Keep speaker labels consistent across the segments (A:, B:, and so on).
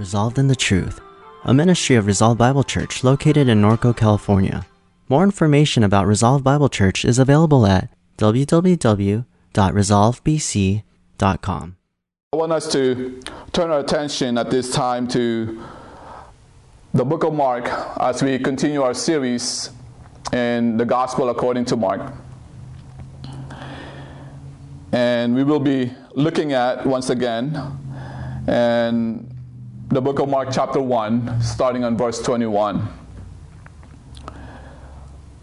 A: Resolved in the Truth, a ministry of Resolve Bible Church located in Norco, California. More information about Resolve Bible Church is available at www.resolvebc.com.
B: I want us to turn our attention at this time to the book of Mark as we continue our series in the Gospel according to Mark. And we will be looking at once again and the book of Mark chapter 1 starting on verse 21.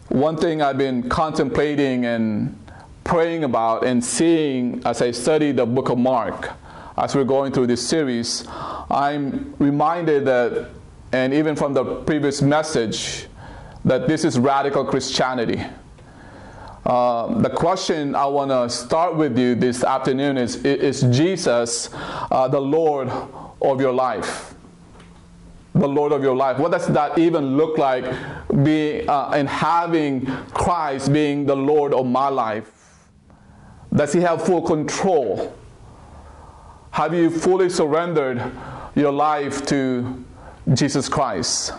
B: One thing I've been contemplating and praying about and seeing as I study the book of Mark as we're going through this series, I'm reminded that, and even from the previous message, that this is radical Christianity. Uh, the question I want to start with you this afternoon is Is Jesus uh, the Lord of your life? The Lord of your life. What does that even look like, being uh, and having Christ being the Lord of my life? Does He have full control? Have you fully surrendered your life to Jesus Christ?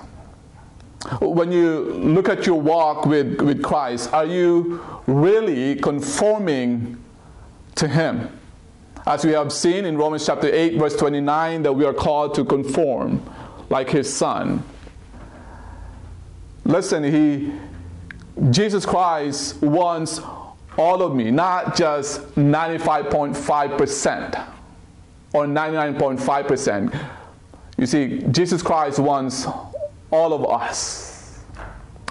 B: When you look at your walk with, with Christ, are you really conforming to Him? As we have seen in Romans chapter 8, verse 29, that we are called to conform like His Son. Listen, He, Jesus Christ wants all of me, not just 95.5% or 99.5%. You see, Jesus Christ wants all of us,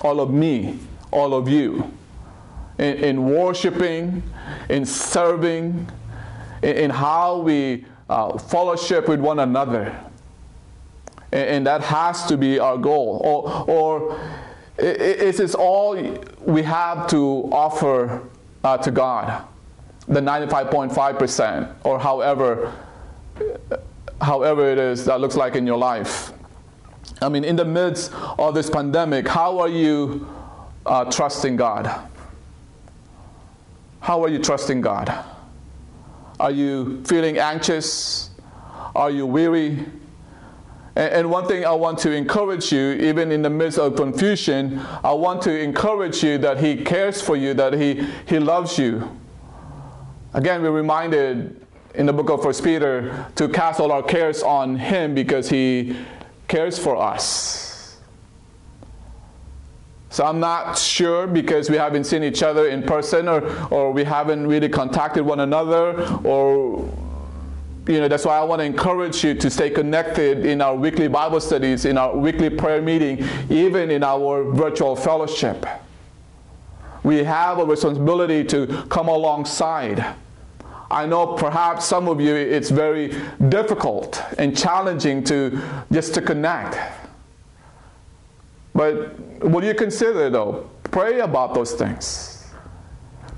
B: all of me, all of you, in, in worshiping, in serving, in, how we uh, fellowship with one another. And, and, that has to be our goal. Or, or is this all we have to offer uh, to God? The 95.5% or however however it is that looks like in your life. I mean, in the midst of this pandemic, how are you uh, trusting God? How are you trusting God? Are you feeling anxious? Are you weary? And, one thing I want to encourage you, even in the midst of confusion, I want to encourage you that He cares for you, that He, he loves you. Again, we're reminded in the book of First Peter to cast all our cares on Him because He cares for us. So I'm not sure because we haven't seen each other in person or, or we haven't really contacted one another or you know that's why I want to encourage you to stay connected in our weekly Bible studies, in our weekly prayer meeting, even in our virtual fellowship. We have a responsibility to come alongside I know perhaps some of you it's very difficult and challenging to just to connect. But will you consider though? Pray about those things.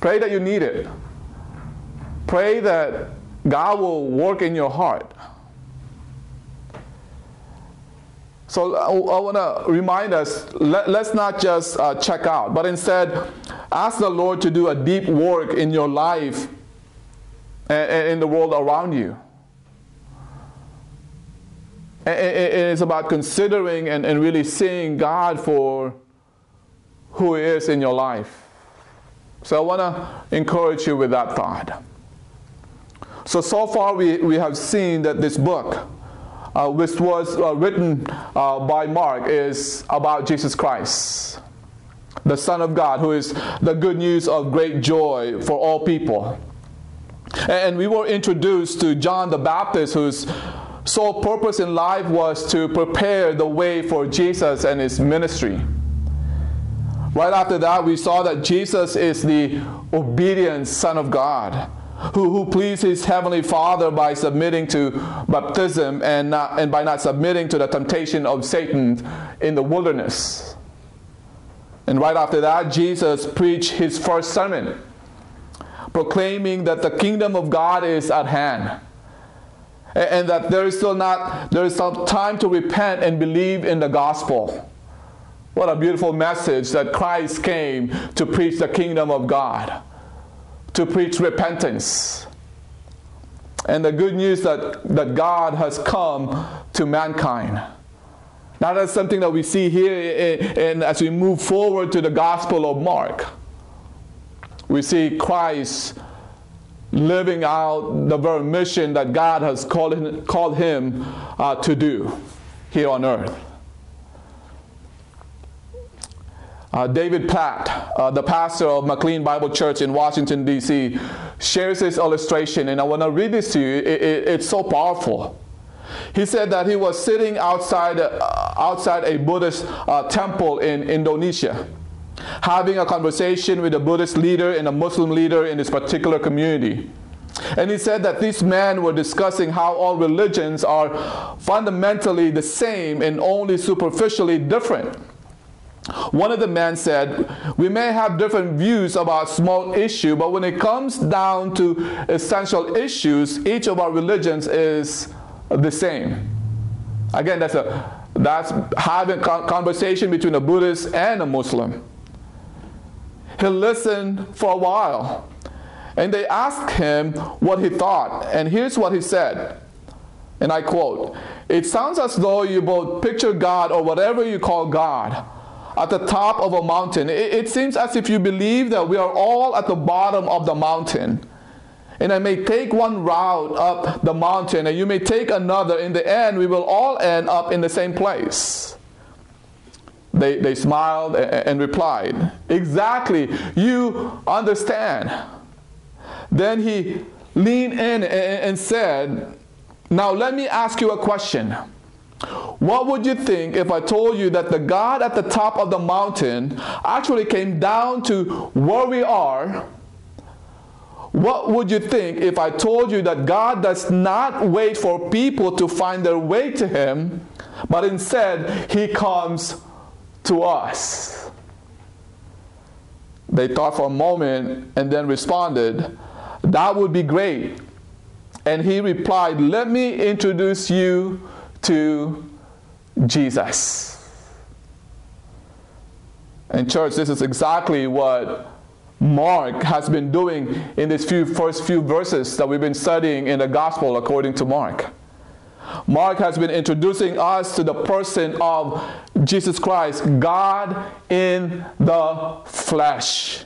B: Pray that you need it. Pray that God will work in your heart. So I, I want to remind us let, us not just uh, check out, but instead ask the Lord to do a deep work in your life and in the world around you. It's about considering and, and really seeing God for who He is in your life. So I want to encourage you with that thought. So, so far we, we have seen that this book, uh, which was uh, written uh, by Mark, is about Jesus Christ, the Son of God, who is the good news of great joy for all people. And we were introduced to John the Baptist, whose sole purpose in life was to prepare the way for Jesus and his ministry. Right after that, we saw that Jesus is the obedient Son of God. Who, who pleased his heavenly Father by submitting to baptism and, not, and by not submitting to the temptation of Satan in the wilderness. And right after that, Jesus preached his first sermon proclaiming that the kingdom of God is at hand. And that there is still not, there is some time to repent and believe in the gospel. What a beautiful message that Christ came to preach the kingdom of God, to preach repentance. and the good news that, that God has come to mankind. Now, that's something that we see here and as we move forward to the Gospel of Mark. We see Christ living out the very mission that God has called him, called him uh, to do here on earth. Uh, David Platt, uh, the pastor of McLean Bible Church in Washington, D.C., shares this illustration, and I want to read this to you. It, it, it's so powerful. He said that he was sitting outside, uh, outside a Buddhist uh, temple in Indonesia, having a conversation with a Buddhist leader and a Muslim leader in this particular community. And he said that these men were discussing how all religions are fundamentally the same and only superficially different. One of the men said, We may have different views about small issue, but when it comes down to essential issues, each of our religions is the same. Again, that's a that's having a conversation between a Buddhist and a Muslim. He listened for a while, and they asked him what he thought, and here's what he said. And I quote, It sounds as though you both picture God or whatever you call God at the top of a mountain. It, it seems as if you believe that we are all at the bottom of the mountain. And I may take one route up the mountain, and you may take another. In the end, we will all end up in the same place. They, they smiled and replied, Exactly, you understand. Then he leaned in and said, Now let me ask you a question. What would you think if I told you that the God at the top of the mountain actually came down to where we are? What would you think if I told you that God does not wait for people to find their way to Him, but instead He comes to us? They thought for a moment and then responded, That would be great. And he replied, Let me introduce you to Jesus. And, church, this is exactly what Mark has been doing in these few first few verses that we've been studying in the gospel according to Mark. Mark has been introducing us to the person of Jesus Christ, God in the flesh,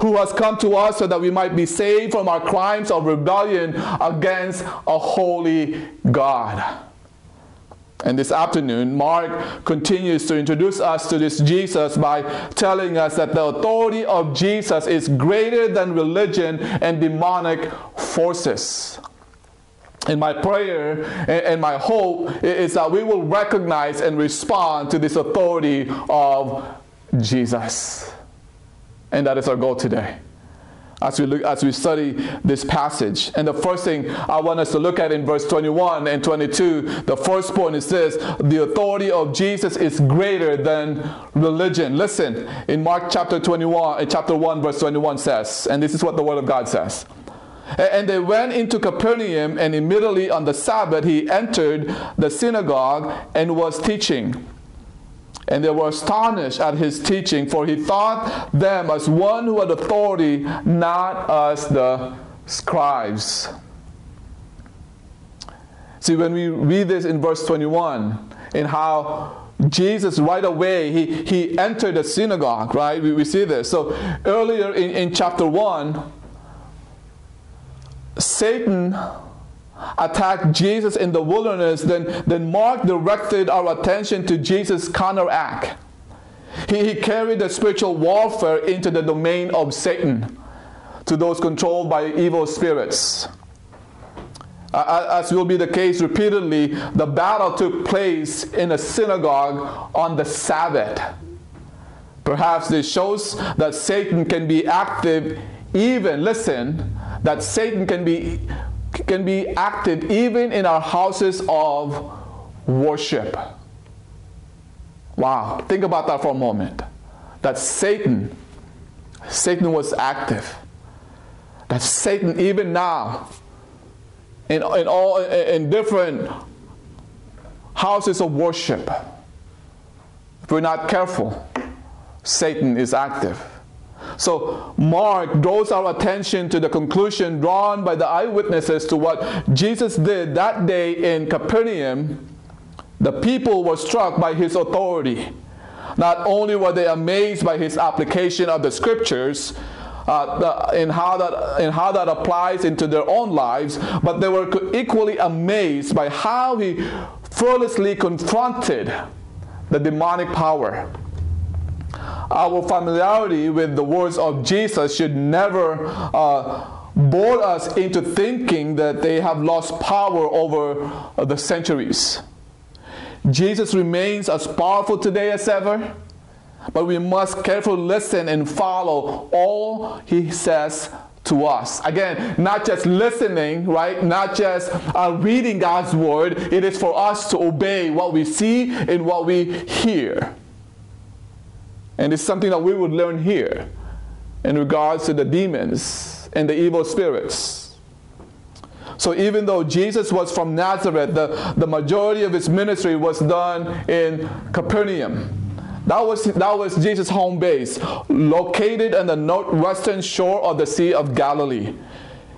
B: who has come to us so that we might be saved from our crimes of rebellion against a holy God. And this afternoon, Mark continues to introduce us to this Jesus by telling us that the authority of Jesus is greater than religion and demonic forces. And my prayer and my hope is that we will recognize and respond to this authority of Jesus. And that is our goal today as we look as we study this passage. And the first thing I want us to look at in verse 21 and 22, the first point is this the authority of Jesus is greater than religion. Listen, in Mark chapter 21, uh, chapter 1, verse 21 says, and this is what the word of God says. And they went into Capernaum, and immediately on the Sabbath he entered the synagogue and was teaching. And they were astonished at his teaching, for he thought them as one who had authority, not as the scribes. See, when we read this in verse 21, in how Jesus right away he, he entered the synagogue, right? We, we see this. So earlier in, in chapter 1, Satan attacked Jesus in the wilderness, then, then Mark directed our attention to Jesus' counteract. He, he carried the spiritual warfare into the domain of Satan, to those controlled by evil spirits. As will be the case repeatedly, the battle took place in a synagogue on the Sabbath. Perhaps this shows that Satan can be active even, listen, that Satan can be can be active even in our houses of worship. Wow, think about that for a moment. That Satan, Satan was active. That Satan, even now, in, in all in different houses of worship, if we're not careful, Satan is active. So, Mark draws our attention to the conclusion drawn by the eyewitnesses to what Jesus did that day in Capernaum. The people were struck by his authority. Not only were they amazed by his application of the scriptures, uh, the, how that, in how that applies into their own lives, but they were equally amazed by how he fearlessly confronted the demonic power. Our familiarity with the words of Jesus should never uh, bore us into thinking that they have lost power over uh, the centuries. Jesus remains as powerful today as ever, but we must carefully listen and follow all he says to us. Again, not just listening, right? Not just uh, reading God's word. It is for us to obey what we see and what we hear. And it's something that we would learn here in regards to the demons and the evil spirits. So even though Jesus was from Nazareth, the, the majority of his ministry was done in Capernaum. That was, that was Jesus' home base, located on the northwestern shore of the Sea of Galilee.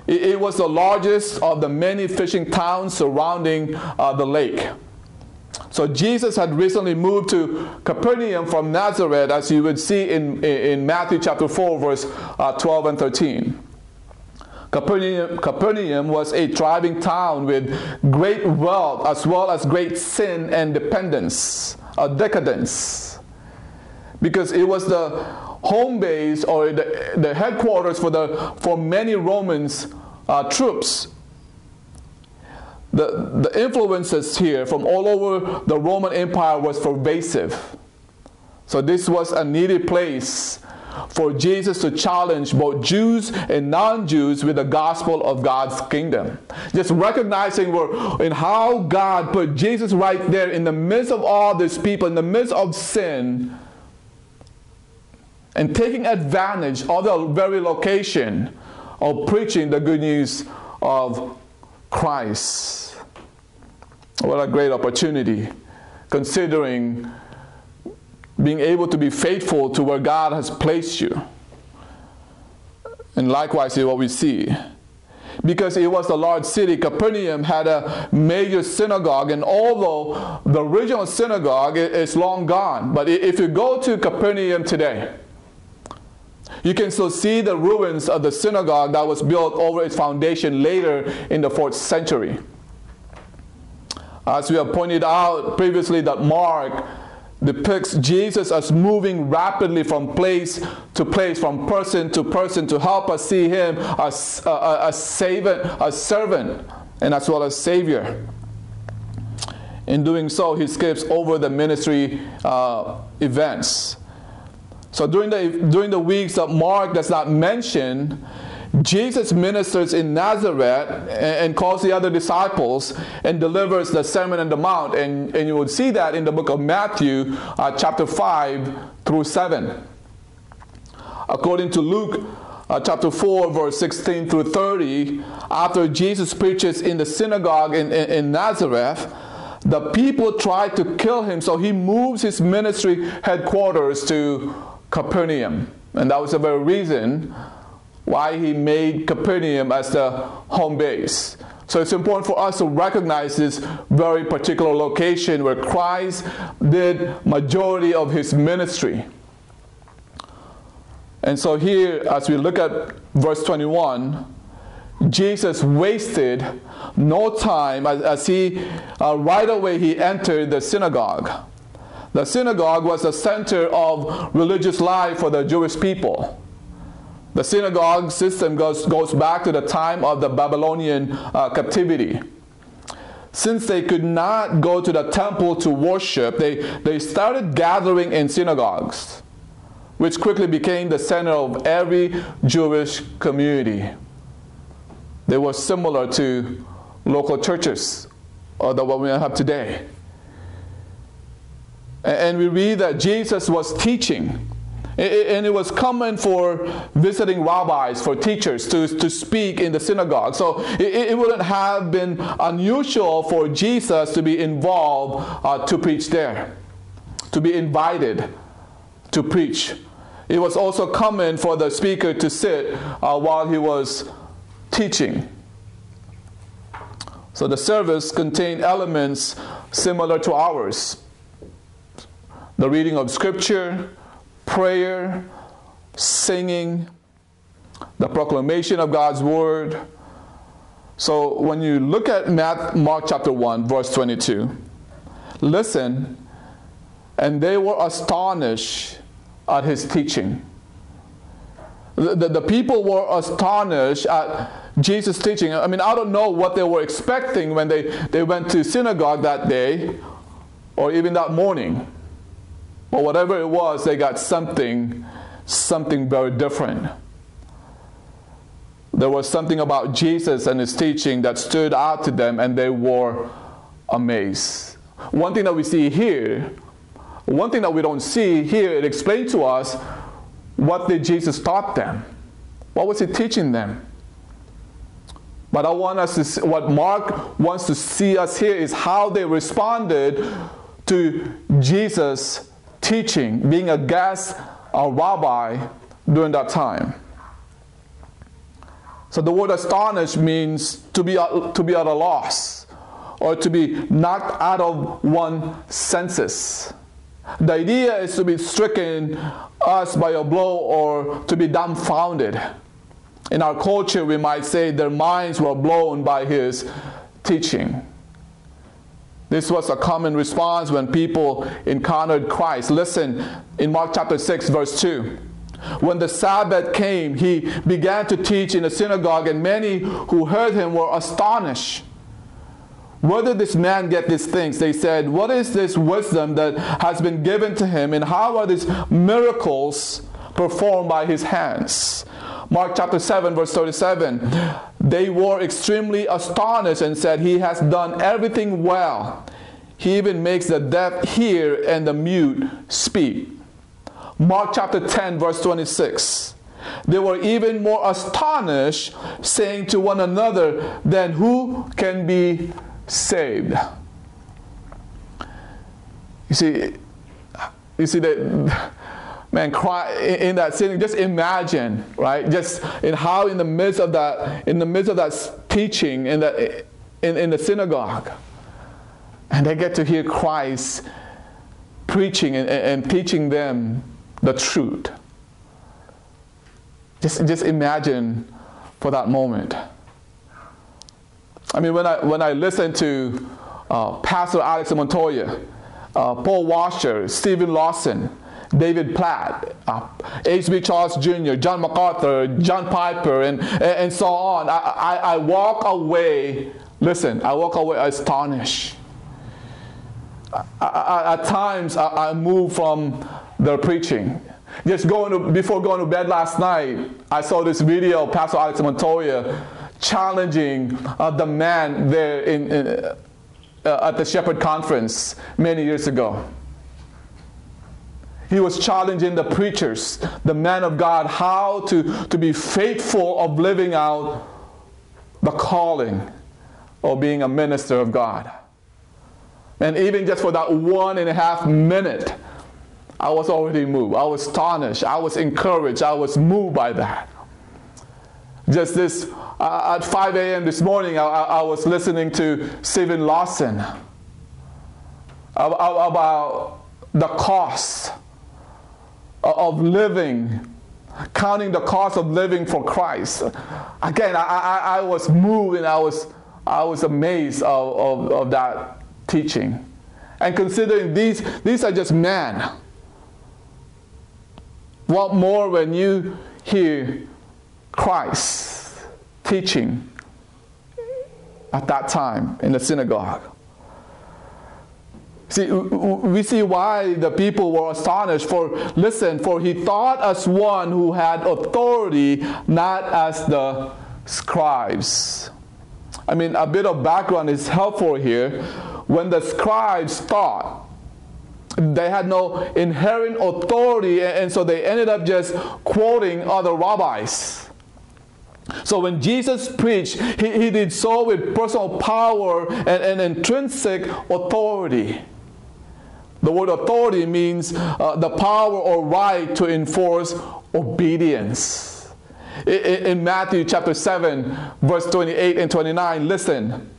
B: It, it was the largest of the many fishing towns surrounding uh, the lake. So Jesus had recently moved to Capernaum from Nazareth, as you would see in, in Matthew chapter 4, verse uh, 12 and 13. Capernaum, Capernaum was a thriving town with great wealth as well as great sin and dependence, a decadence. Because it was the home base or the, the headquarters for, the, for many Romans uh, troops the, the influences here from all over the Roman Empire was pervasive. So this was a needed place for Jesus to challenge both Jews and non-Jews with the gospel of God's kingdom. Just recognizing where, in how God put Jesus right there in the midst of all these people, in the midst of sin, and taking advantage of the very location of preaching the good news of Christ. What a great opportunity, considering being able to be faithful to where God has placed you. And likewise, is what we see. Because it was a large city, Capernaum had a major synagogue, and although the original synagogue is long gone, but if you go to Capernaum today, you can still see the ruins of the synagogue that was built over its foundation later in the fourth century. As we have pointed out previously, that Mark depicts Jesus as moving rapidly from place to place, from person to person, to help us see him as a, a, servant, a servant, and as well as Savior. In doing so, he skips over the ministry uh, events. So during the, during the weeks that Mark does not mention, Jesus ministers in Nazareth and, calls the other disciples and delivers the Sermon on the Mount. And, and you would see that in the book of Matthew, uh, chapter 5 through 7. According to Luke, uh, chapter 4, verse 16 through 30, after Jesus preaches in the synagogue in, in, in Nazareth, the people try to kill him, so he moves his ministry headquarters to Capernaum. And that was the very reason why he made Capernaum as the home base. So it's important for us to recognize this very particular location where Christ did majority of his ministry. And so here, as we look at verse 21, Jesus wasted no time as, as he, uh, right away, he entered the synagogue. The synagogue was the center of religious life for the Jewish people. The synagogue system goes, goes back to the time of the Babylonian uh, captivity. Since they could not go to the temple to worship, they, they started gathering in synagogues, which quickly became the center of every Jewish community. They were similar to local churches, or the what we have today. And we read that Jesus was teaching and it was common for visiting rabbis, for teachers to, to speak in the synagogue. So it, it wouldn't have been unusual for Jesus to be involved uh, to preach there, to be invited to preach. It, was also common for the speaker to sit uh, while he was teaching. So the service contained elements similar to ours the reading of scripture, prayer, singing, the proclamation of God's word. So when you look at Mark chapter 1, verse 22, listen, and they were astonished at his teaching. The, the, the, people were astonished at Jesus' teaching. I mean, I don't know what they were expecting when they, they went to synagogue that day or even that morning. But whatever it was, they got something, something very different. There was something about Jesus and his teaching that stood out to them, and they were amazed. One thing that we see here, one thing that we don't see here, it explains to us what did Jesus taught them? What was he teaching them? But I want us to see, what Mark wants to see us here is how they responded to Jesus' teaching, being a guest, a rabbi during that time. So the word astonished means to be, to be at a loss or to be knocked out of one's senses. The idea is to be stricken us by a blow or to be dumbfounded. In our culture, we might say their minds were blown by his teaching. This was a common response when people encountered Christ. Listen in Mark chapter 6, verse 2. When the Sabbath came, he began to teach in the synagogue, and many who heard him were astonished. Where did this man get these things? They said, What is this wisdom that has been given to him, and how are these miracles performed by his hands? Mark chapter 7, verse 37. They were extremely astonished and said, He has done everything well. He even makes the deaf hear and the mute speak. Mark chapter 10, verse 26. They were even more astonished, saying to one another, Then who can be saved? You see, you see that man cry in that sitting just imagine right just in how in the midst of that in the midst of that teaching in the in, in the synagogue and they get to hear christ preaching and, and teaching them the truth just just imagine for that moment i mean when i when i listen to uh, pastor alex montoya uh, paul washer steven lawson David Platt, uh, H.B. Charles Jr., John MacArthur, John Piper, and, and, and so on. I, I, I walk away, listen, I walk away astonished. I, I, at times, I, move from their preaching. Just going to, before going to bed last night, I saw this video Pastor Alex Montoya challenging uh, the man there in, in uh, at the Shepherd Conference many years ago. He was challenging the preachers, the men of God, how to, to be faithful of living out the calling of being a minister of God. And even just for that one and a half minute, I was already moved. I was astonished. I was encouraged. I was moved by that. Just this, uh, at 5 a.m. this morning, I, I, was listening to Steven Lawson about the cost of living, counting the cost of living for Christ. Again, I, I, I was moved and I was, I was amazed of, of, of that teaching. And considering these, these are just men. What more when you hear Christ teaching at that time in the synagogue? See, we see why the people were astonished. For listen, for he thought as one who had authority, not as the scribes. I mean, a bit of background is helpful here. When the scribes thought, they had no inherent authority, and so they ended up just quoting other rabbis. So when Jesus preached, he, he did so with personal power and, and intrinsic authority. The word authority means uh, the power or right to enforce obedience. In, in Matthew chapter 7, verse 28 and 29, listen.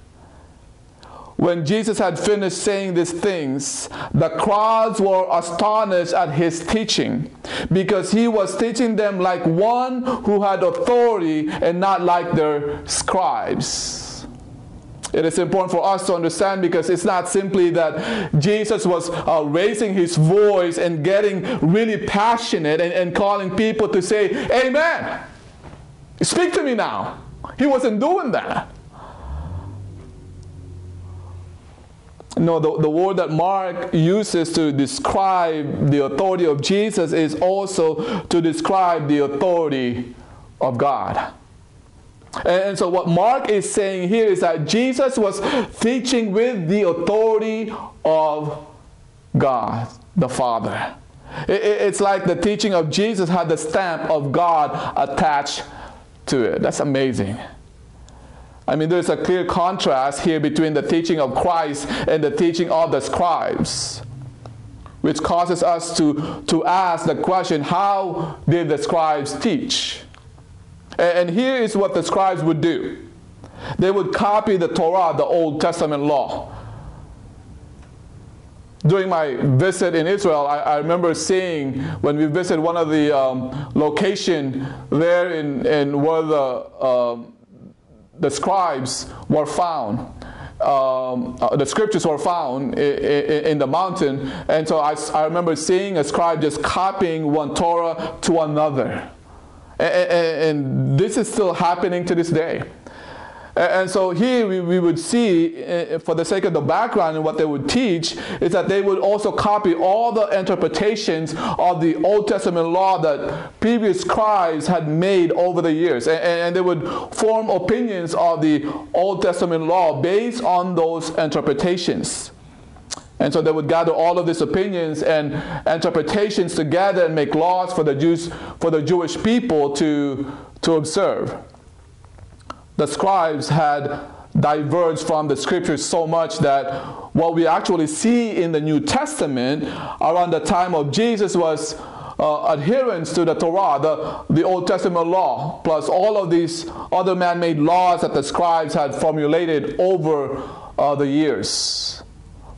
B: When Jesus had finished saying these things, the crowds were astonished at his teaching because he was teaching them like one who had authority and not like their scribes. It is important for us to understand because it's not simply that Jesus was uh, raising his voice and getting really passionate and, and calling people to say, Amen. Speak to me now. He wasn't doing that. No, the, the word that Mark uses to describe the authority of Jesus is also to describe the authority of God. And, so, what Mark is saying here is that Jesus was teaching with the authority of God, the Father. It, it, it's like the teaching of Jesus had the stamp of God attached to it. That's amazing. I mean, there's a clear contrast here between the teaching of Christ and the teaching of the scribes, which causes us to, to ask the question how did the scribes teach? And, and here is what the scribes would do they would copy the Torah, the Old Testament law. During my visit in Israel, I, I remember seeing when we visited one of the um, location there in, in where the um, the scribes were found. Um, uh, the scriptures were found in, in the mountain, and so I, I, remember seeing a scribe just copying one Torah to another. And, and, and this is still happening to this day. And so here we, we would see, uh, for the sake of the background and what they would teach, is that they would also copy all the interpretations of the Old Testament law that previous scribes had made over the years. And, and they would form opinions of the Old Testament law based on those interpretations. And so they would gather all of these opinions and interpretations together and make laws for the Jews, for the Jewish people to, to observe the scribes had diverged from the scriptures so much that what we actually see in the New Testament around the time of Jesus was uh, adherence to the Torah, the, the Old Testament law, plus all of these other man made laws that the scribes had formulated over uh, the years.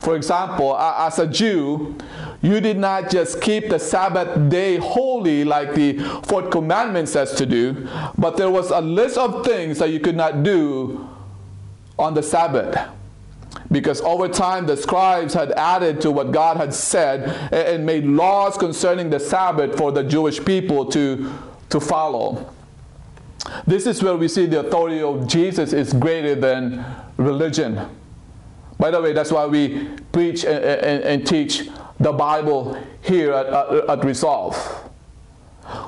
B: For example, as a Jew, you did not just keep the Sabbath day holy like the fourth commandment says to do, but there was a list of things that you could not do on the Sabbath. Because over time, the scribes had added to what God had said and made laws concerning the Sabbath for the Jewish people to, to follow. This is where we see the authority of Jesus is greater than religion. By the way, that's why we preach and, and, and teach the Bible here at, at, at, Resolve.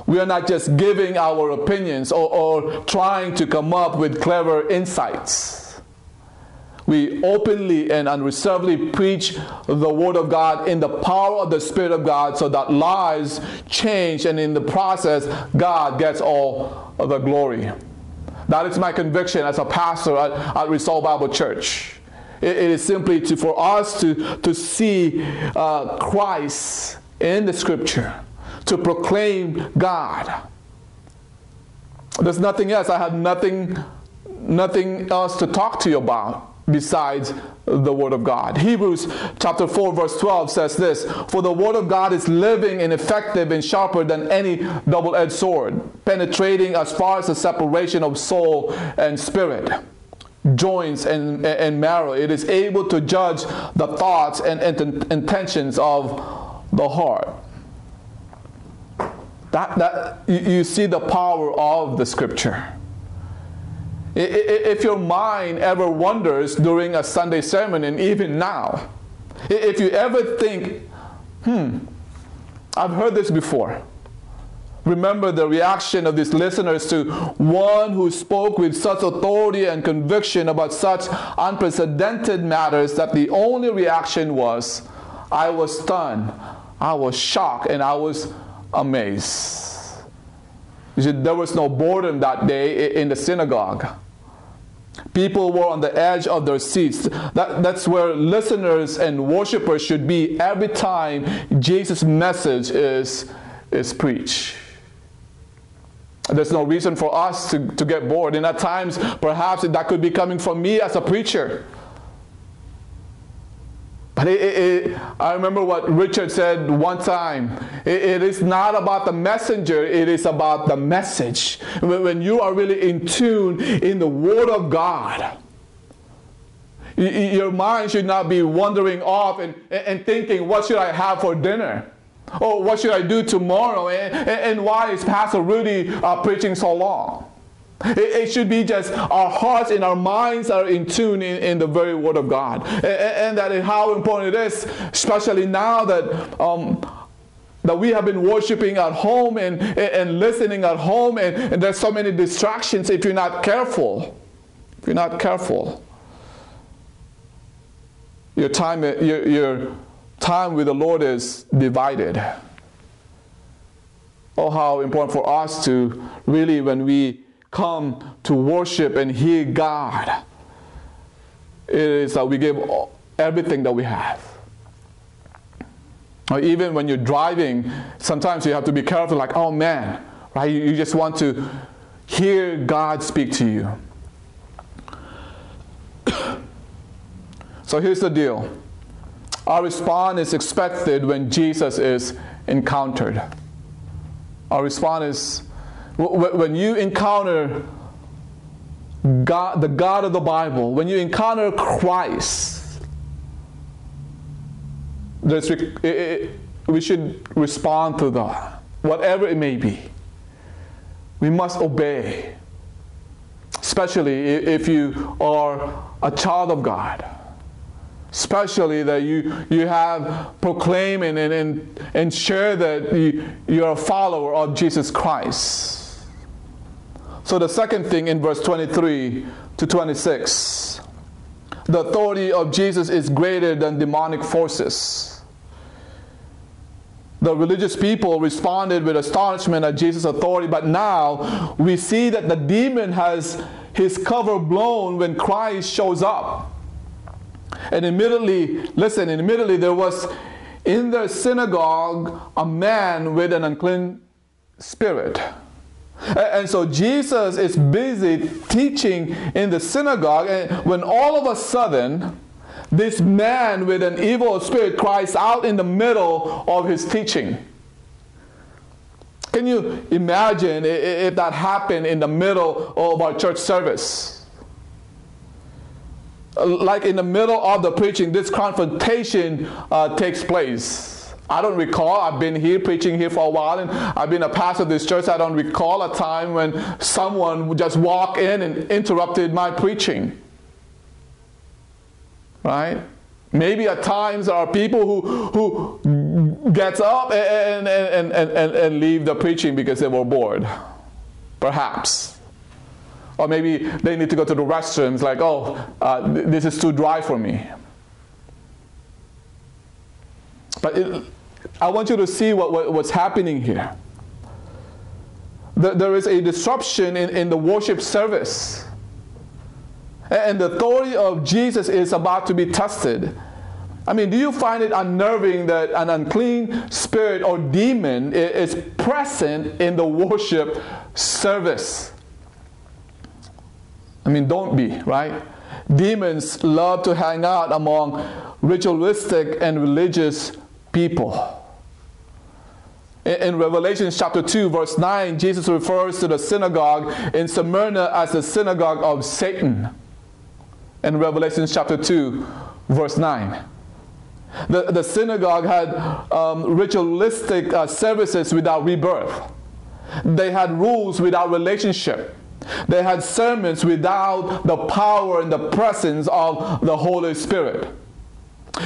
B: We are not just giving our opinions or, or trying to come up with clever insights. We openly and unreservedly preach the Word of God in the power of the Spirit of God so that lives change and in the process, God gets all the glory. That is my conviction as a pastor at, at Resolve Bible Church. It is simply to, for us to, to see uh, Christ in the scripture, to proclaim God. There's nothing else. I have nothing, nothing else to talk to you about besides the Word of God. Hebrews chapter 4, verse 12 says this For the Word of God is living and effective and sharper than any double edged sword, penetrating as far as the separation of soul and spirit joints and, and marrow. It is able to judge the thoughts and, and intentions of the heart. That, that you see the power of the scripture. If your mind ever wonders during a Sunday sermon, and even now, if you ever think, hmm, I've heard this before. Remember the reaction of these listeners to one who spoke with such authority and conviction about such unprecedented matters that the only reaction was, I was stunned, I was shocked, and I was amazed. There was no boredom that day in the synagogue. People were on the edge of their seats. That, that's where listeners and worshipers should be every time Jesus' message is, is preached. There's no reason for us to, to get bored. And at times, perhaps that could be coming from me as a preacher. But it, it, it, I remember what Richard said one time. it is not about the messenger, it is about the message. When, when you are really in tune in the Word of God, your mind should not be wandering off and, and thinking, what should I have for dinner? Or what should I do tomorrow? And, and why is Pastor Rudy uh, preaching so long? It, it, should be just our hearts and our minds are in tune in, in the very Word of God. And, and that is how important it is, especially now that. Um, that we have been worshiping at home and, and listening at home, and, and there's so many distractions if you're not careful. If you're not careful, your time, your, your time with the Lord is divided. Oh, how important for us to really, when we come to worship and hear God, it is that we give everything that we have. Or even when you're driving, sometimes you have to be careful, like, oh man, right? You just want to hear God speak to you. so here's the deal our response is expected when Jesus is encountered. Our response is when you encounter God, the God of the Bible, when you encounter Christ, it, it, we should respond to that, whatever it may be. We must obey, especially if you are a child of God especially that you, you have proclaim and, and, and share that you, you're a follower of Jesus Christ. So, the second thing in verse 23 to 26 the authority of Jesus is greater than demonic forces. The religious people responded with astonishment at Jesus' authority, but now we see that the demon has his cover blown when Christ shows up. And immediately, listen, immediately there was in the synagogue a man with an unclean spirit. And so Jesus is busy teaching in the synagogue, and when all of a sudden, this man with an evil spirit cries out in the middle of his teaching. Can you imagine if that happened in the middle of our church service? Like in the middle of the preaching, this confrontation uh, takes place. I don't recall, I've been here preaching here for a while and I've been a pastor of this church. I don't recall a time when someone would just walk in and interrupted my preaching. Right? Maybe at times there are people who, who gets up and, and, and, and, and leave the preaching because they were bored. Perhaps. Or maybe they need to go to the restrooms like, oh, uh, this is too dry for me. But it, I want you to see what, what what's happening here. there is a disruption in, in the worship service. And the authority of Jesus is about to be tested. I mean, do you find it unnerving that an unclean spirit or demon is present in the worship service? I mean, don't be, right? Demons love to hang out among ritualistic and religious people. In Revelation chapter 2, verse 9, Jesus refers to the synagogue in Smyrna as the synagogue of Satan. In Revelation chapter 2, verse 9. The, the synagogue had um, ritualistic uh, services without rebirth. They had rules without relationship. They had sermons without the power and the presence of the Holy Spirit.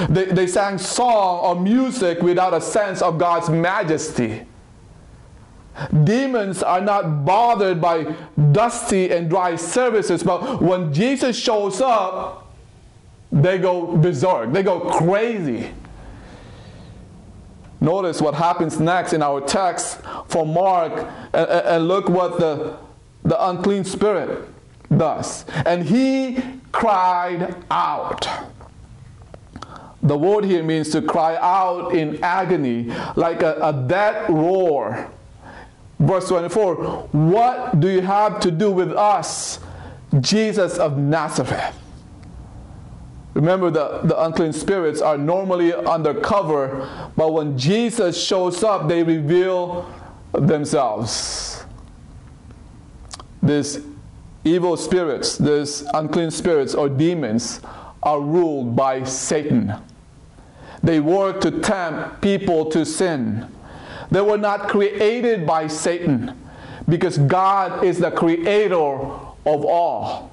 B: They, they sang song or music without a sense of God's majesty. Demons are not bothered by dusty and dry services, but when Jesus shows up, they go berserk, they go crazy. Notice what happens next in our text for Mark, and, and look what the, the unclean spirit thus, and he cried out. The word here means to cry out in agony, like a, a dead roar. Verse 24 What do you have to do with us, Jesus of Nazareth? Remember, the, the unclean spirits are normally undercover, but when Jesus shows up, they reveal themselves. These evil spirits, these unclean spirits or demons, are ruled by Satan. They work to tempt people to sin. They were not created by Satan because God is the creator of all.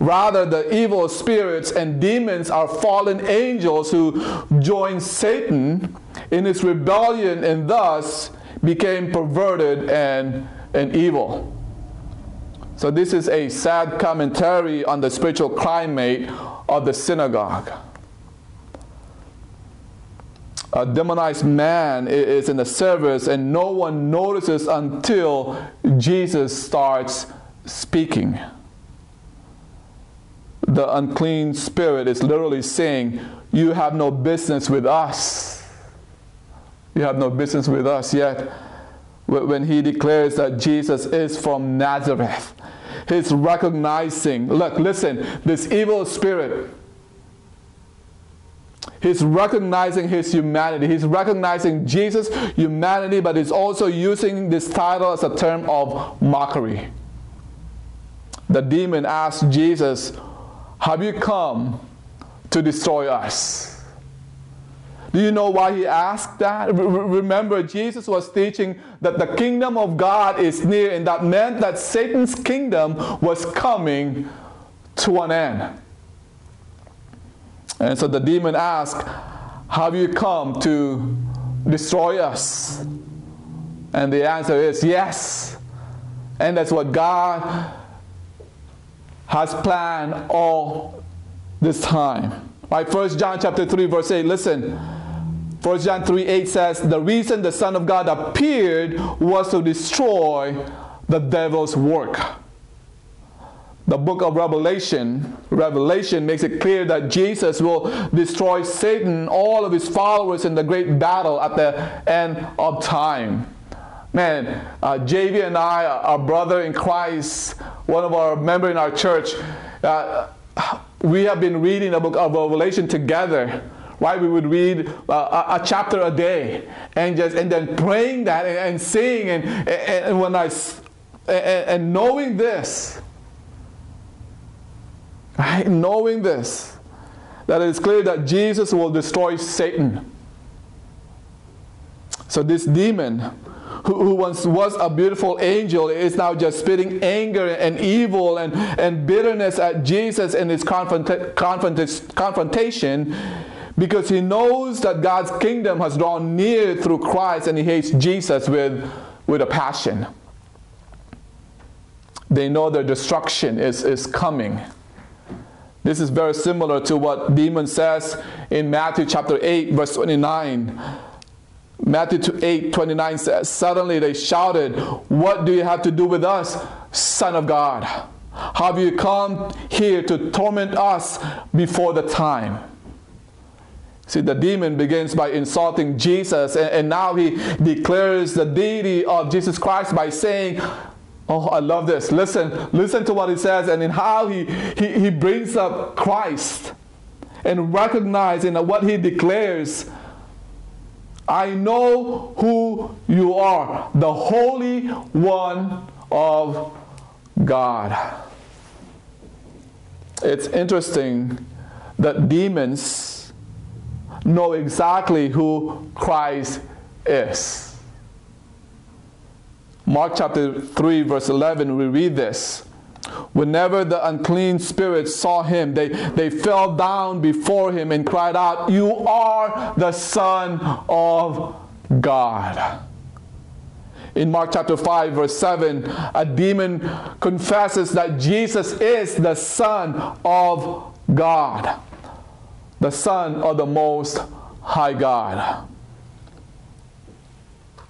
B: Rather, the evil spirits and demons are fallen angels who joined Satan in his rebellion and thus became perverted and, and evil. So, this is a sad commentary on the spiritual climate of the synagogue. A demonized man is in the service, and no one notices until Jesus starts speaking. The unclean spirit is literally saying, You have no business with us. You have no business with us yet. When he declares that Jesus is from Nazareth, He's recognizing, look, listen, this evil spirit, he's recognizing his humanity. He's recognizing Jesus' humanity, but he's also using this title as a term of mockery. The demon asked Jesus, Have you come to destroy us? Do you know why he asked that? Remember, Jesus was teaching that the kingdom of God is near, and that meant that Satan's kingdom was coming to an end. And so the demon asked, Have you come to destroy us? And the answer is yes. And that's what God has planned all this time. Right, First John chapter 3, verse 8. Listen. 1 John 3 8 says, The reason the Son of God appeared was to destroy the devil's work. The book of Revelation, Revelation makes it clear that Jesus will destroy Satan, all of his followers in the great battle at the end of time. Man, uh, JV and I, our brother in Christ, one of our member in our church, uh, we have been reading the book of Revelation together why we would read uh, a, chapter a day and just and then praying that and, and seeing and, and, and when I and, and knowing this, right? Knowing this, that it is clear that Jesus will destroy Satan. So this demon who, once was a beautiful angel is now just spitting anger and evil and, and bitterness at Jesus in his confronta- confrontation because he knows that God's kingdom has drawn near through Christ and he hates Jesus with, with a passion. They know their destruction is, is coming. This is very similar to what demon says in Matthew chapter 8, verse 29. Matthew 8, 29 says, Suddenly they shouted, What do you have to do with us, Son of God? Have you come here to torment us before the time? See, the demon begins by insulting Jesus, and, and, now he declares the deity of Jesus Christ by saying, Oh, I love this. Listen, listen to what he says, and in how he, he, he brings up Christ and recognizing what he declares. I know who you are, the Holy One of God. It's interesting that demons know exactly who Christ is. Mark chapter 3, verse 11, we read this. Whenever the unclean spirits saw him, they, they fell down before him and cried out, You are the Son of God. In Mark chapter 5, verse 7, a demon confesses that Jesus is the Son of God the Son of the Most High God.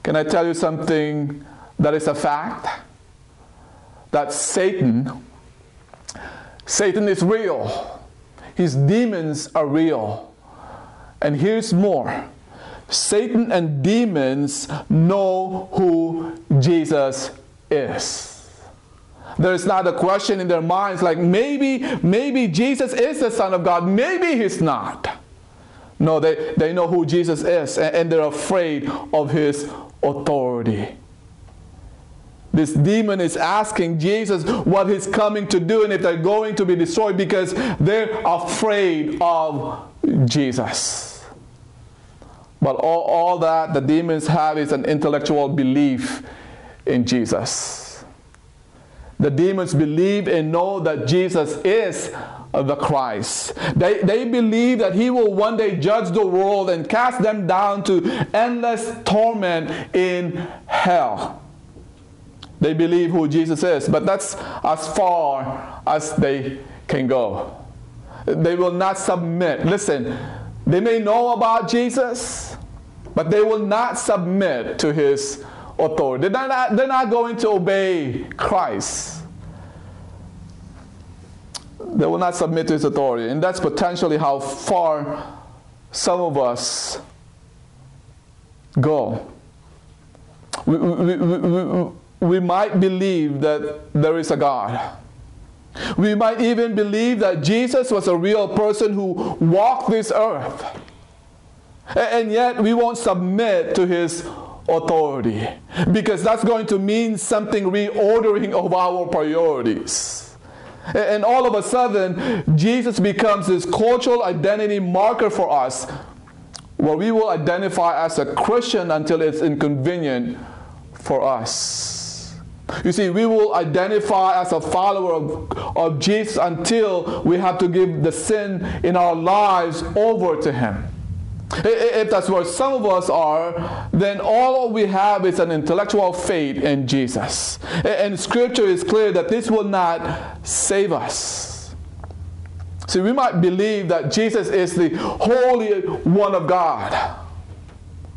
B: Can I tell you something that is a fact? That Satan Satan is real, his demons are real. And here's more Satan and demons know who Jesus is. There's not a question in their minds like maybe, maybe Jesus is the Son of God, maybe he's not. No, they, they know who Jesus is and, and they're afraid of his authority. This demon is asking Jesus what he's coming to do and if they're going to be destroyed because they're afraid of Jesus. But all, all that the demons have is an intellectual belief in Jesus. The demons believe and know that Jesus is uh, the Christ. They, they believe that he will one day judge the world and cast them down to endless torment in hell. They believe who Jesus is, but that's as far as they can go. They will not submit. Listen, they may know about Jesus, but they will not submit to his authority. They're not, they're not going to obey Christ. They will not submit to his authority. And that's potentially how far some of us go. We, we, we, we might believe that there is a God. We might even believe that Jesus was a real person who walked this earth. And yet we won't submit to his authority because that's going to mean something reordering of our priorities. And all of a sudden, Jesus becomes this cultural identity marker for us where we will identify as a Christian until it's inconvenient for us. You see, we will identify as a follower of, of Jesus until we have to give the sin in our lives over to Him. If that's where some of us are, then all we have is an intellectual faith in Jesus. And Scripture is clear that this will not save us. See, we might believe that Jesus is the Holy One of God,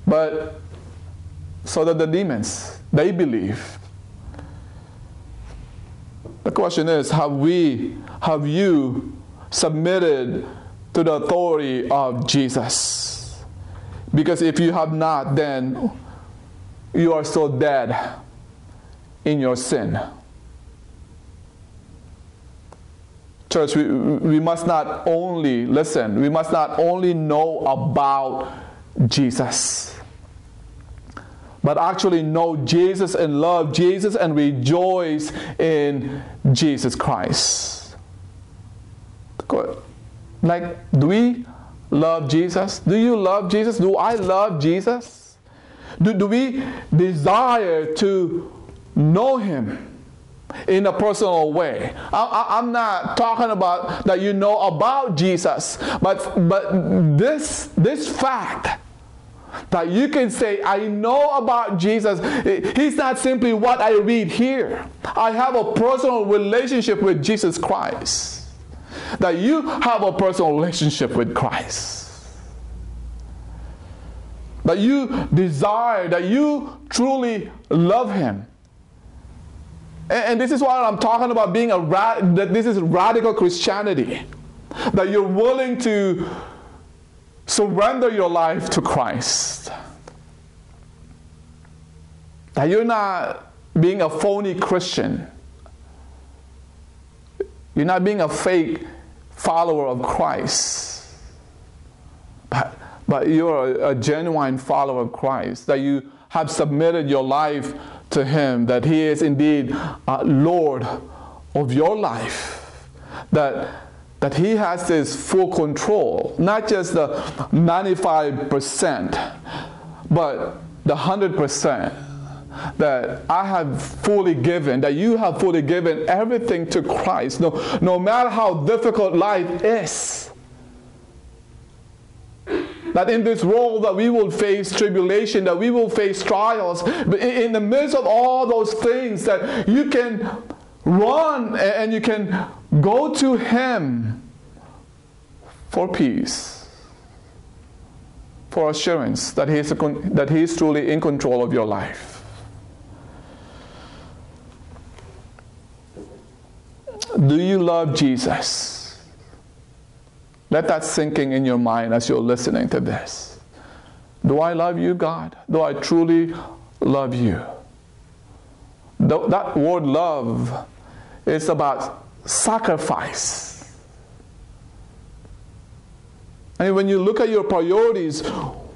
B: but so that the demons, they believe. The question is have we, have you submitted to the authority of Jesus? Because if you have not, then you are still dead in your sin. Church, we, we must not only, listen, we must not only know about Jesus but actually know Jesus and love Jesus and rejoice in Jesus Christ. Like, do we love Jesus? Do you love Jesus? Do I love Jesus? Do, do we desire to know Him? in a personal way. I, am not talking about that you know about Jesus, but but this this fact that you can say, I know about Jesus. He's not simply what I read here. I have a personal relationship with Jesus Christ. That you have a personal relationship with Christ. That you desire, that you truly love Him. And, this is why I'm talking about being a that this is radical Christianity. That you're willing to surrender your life to Christ. That you're not being a phony Christian. You're not being a fake follower of Christ. But, but you're a, a genuine follower of Christ. That you have submitted your life to Him. That He is indeed uh, Lord of your life. That that he has this full control, not just the 95%, but the 100% that I have fully given, that you have fully given everything to Christ, no, no matter how difficult life is. That in this world that we will face tribulation, that we will face trials, but in the midst of all those things that you can run and you can Go to Him for peace, for assurance that He is, that he is truly in control of your life. Do you love Jesus? Let that sinking in your mind as you're listening to this. Do I love you, God? Do I truly love you? that word love is about sacrifice. And when you look at your priorities,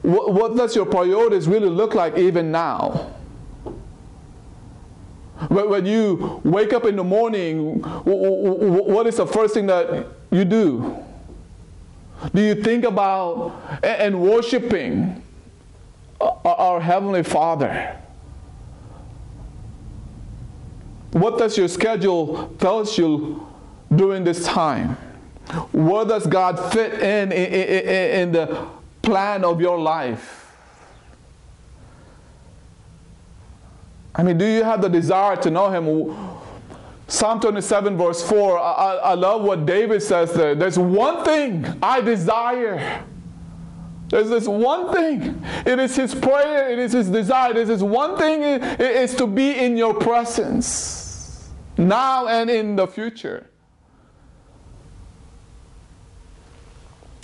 B: what, what does your priorities really look like even now? When you wake up in the morning, what is the first thing that you do? Do you think about and worshiping uh, our Heavenly Father? What does your schedule tells you during this time? Where does God fit in, in, in, in the plan of your life? I mean, do you have the desire to know Him? Psalm 27, verse 4, I, I, love what David says there. There's one thing I desire. There's this one thing. It is his prayer, it is his desire. There's This one thing it is to be in your presence, now and in the future.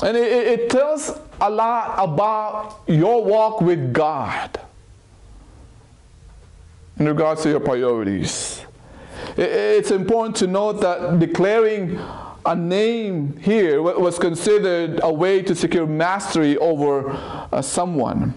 B: And it, it tells a lot about your walk with God in regards to your priorities. It's important to note that declaring a name here was considered a way to secure mastery over uh, someone.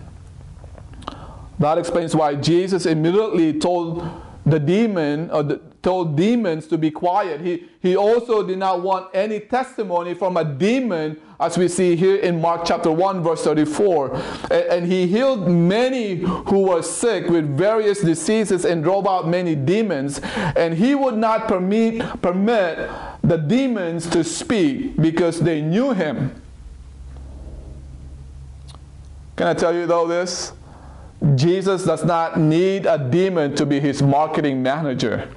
B: That explains why Jesus immediately told the demon or the, told demons to be quiet. He, he also did not want any testimony from a demon as we see here in Mark chapter 1, verse 34. And, he healed many who were sick with various diseases and drove out many demons. And he would not permit, permit the demons to speak because they knew him. Can I tell you though this? Jesus does not need a demon to be his marketing manager.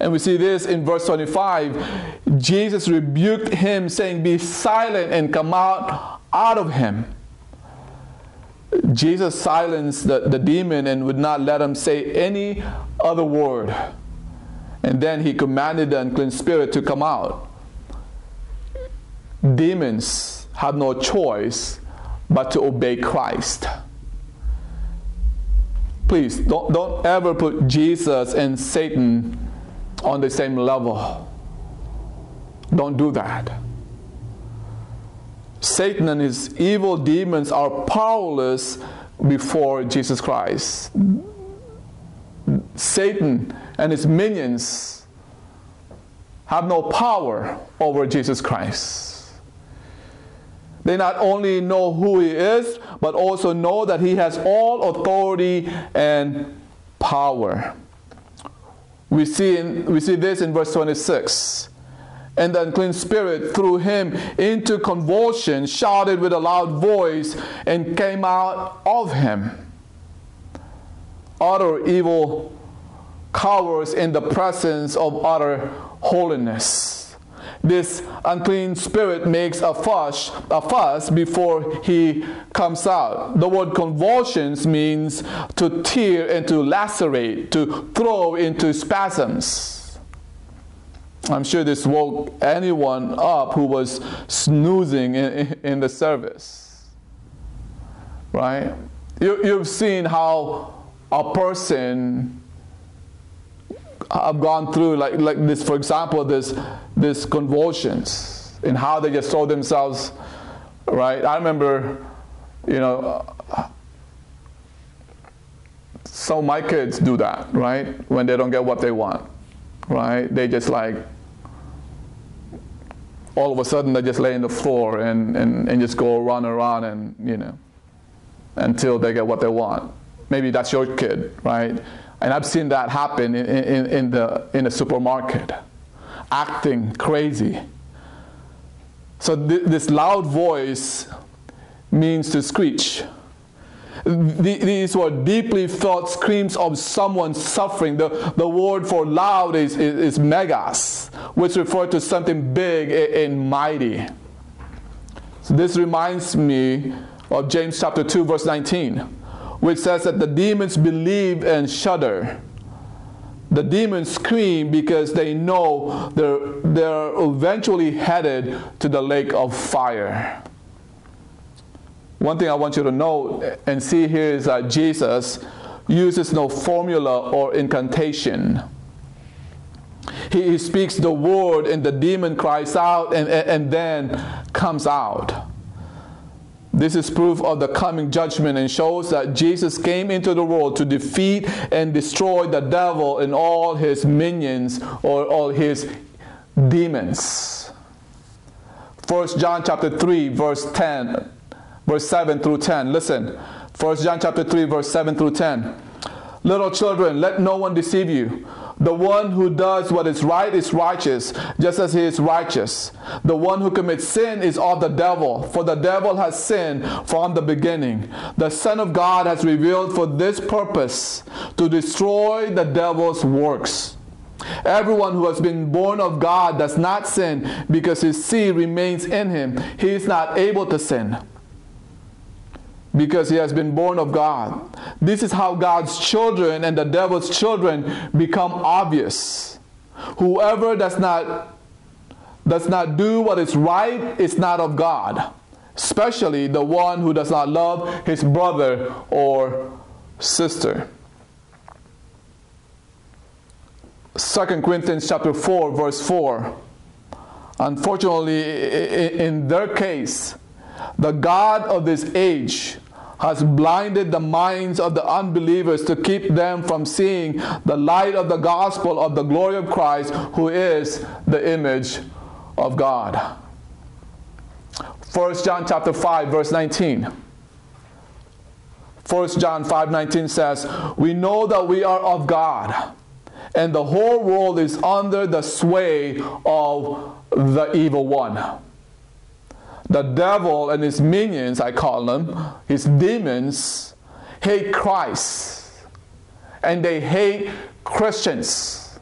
B: And we see this in verse 25. Jesus rebuked him, saying, Be silent and come out, out of him. Jesus silenced the, the demon and would not let him say any other word. And then he commanded the unclean spirit to come out. Demons have no choice but to obey Christ. Please don't, don't ever put Jesus and Satan on the same level. Don't do that. Satan and his evil demons are powerless before Jesus Christ. Satan and his minions have no power over Jesus Christ. They not only know who he is, but also know that he has all authority and power. We see, in, we see this in verse 26. And the unclean spirit threw him into convulsion, shouted with a loud voice, and came out of him. Utter evil cowers in the presence of utter holiness this unclean spirit makes a fuss, a fuss before he comes out. The word convulsions means to tear and to lacerate, to throw into spasms. I'm sure this woke anyone up who was snoozing in, in the service. Right? You, you've seen how a person have gone through like like this for example this this convulsions and how they just throw themselves right? I remember you know so my kids do that right? When they don't get what they want right? They just like all of a sudden they just lay on the floor and, and, and just go run around and you know until they get what they want. Maybe that's your kid right and I've seen that happen in, in, in, the, in the supermarket, acting crazy. So th- this loud voice means to screech. These were deeply felt screams of someone suffering. The, the word for loud is, is, is megas, which refers to something big and mighty. So this reminds me of James chapter 2, verse 19 which says that the demons believe and shudder. the demons scream because they know they're, they're eventually headed to the lake of fire. One thing I want you to know and see here is that Jesus uses no formula or incantation. He, he speaks the word, and the demon cries out and, and, and then comes out. This is proof of the coming judgment and shows that Jesus came into the world to defeat and destroy the devil and all his minions or all his demons. 1 John chapter 3 verse 10 verse 7 through 10. Listen. 1 John chapter 3 verse 7 through 10. Little children, let no one deceive you. The one who does what is right is righteous, just as he is righteous. The one who commits sin is of the devil, for the devil has sinned from the beginning. The Son of God has revealed for this purpose to destroy the devil's works. Everyone who has been born of God does not sin because his seed remains in him. He is not able to sin because he has been born of God. This is how God's children and the devil's children become obvious. Whoever does not does not do what is right is not of God, especially the one who does not love his brother or sister. 2 Corinthians chapter 4 verse 4. Unfortunately in their case, the God of this age has blinded the minds of the unbelievers to keep them from seeing the light of the gospel of the glory of Christ, who is the image of God. 1 John chapter 5 verse 19. 1 John 5:19 says, "We know that we are of God, and the whole world is under the sway of the evil one." The devil and his minions, I call them, his demons, hate Christ. And they hate Christians.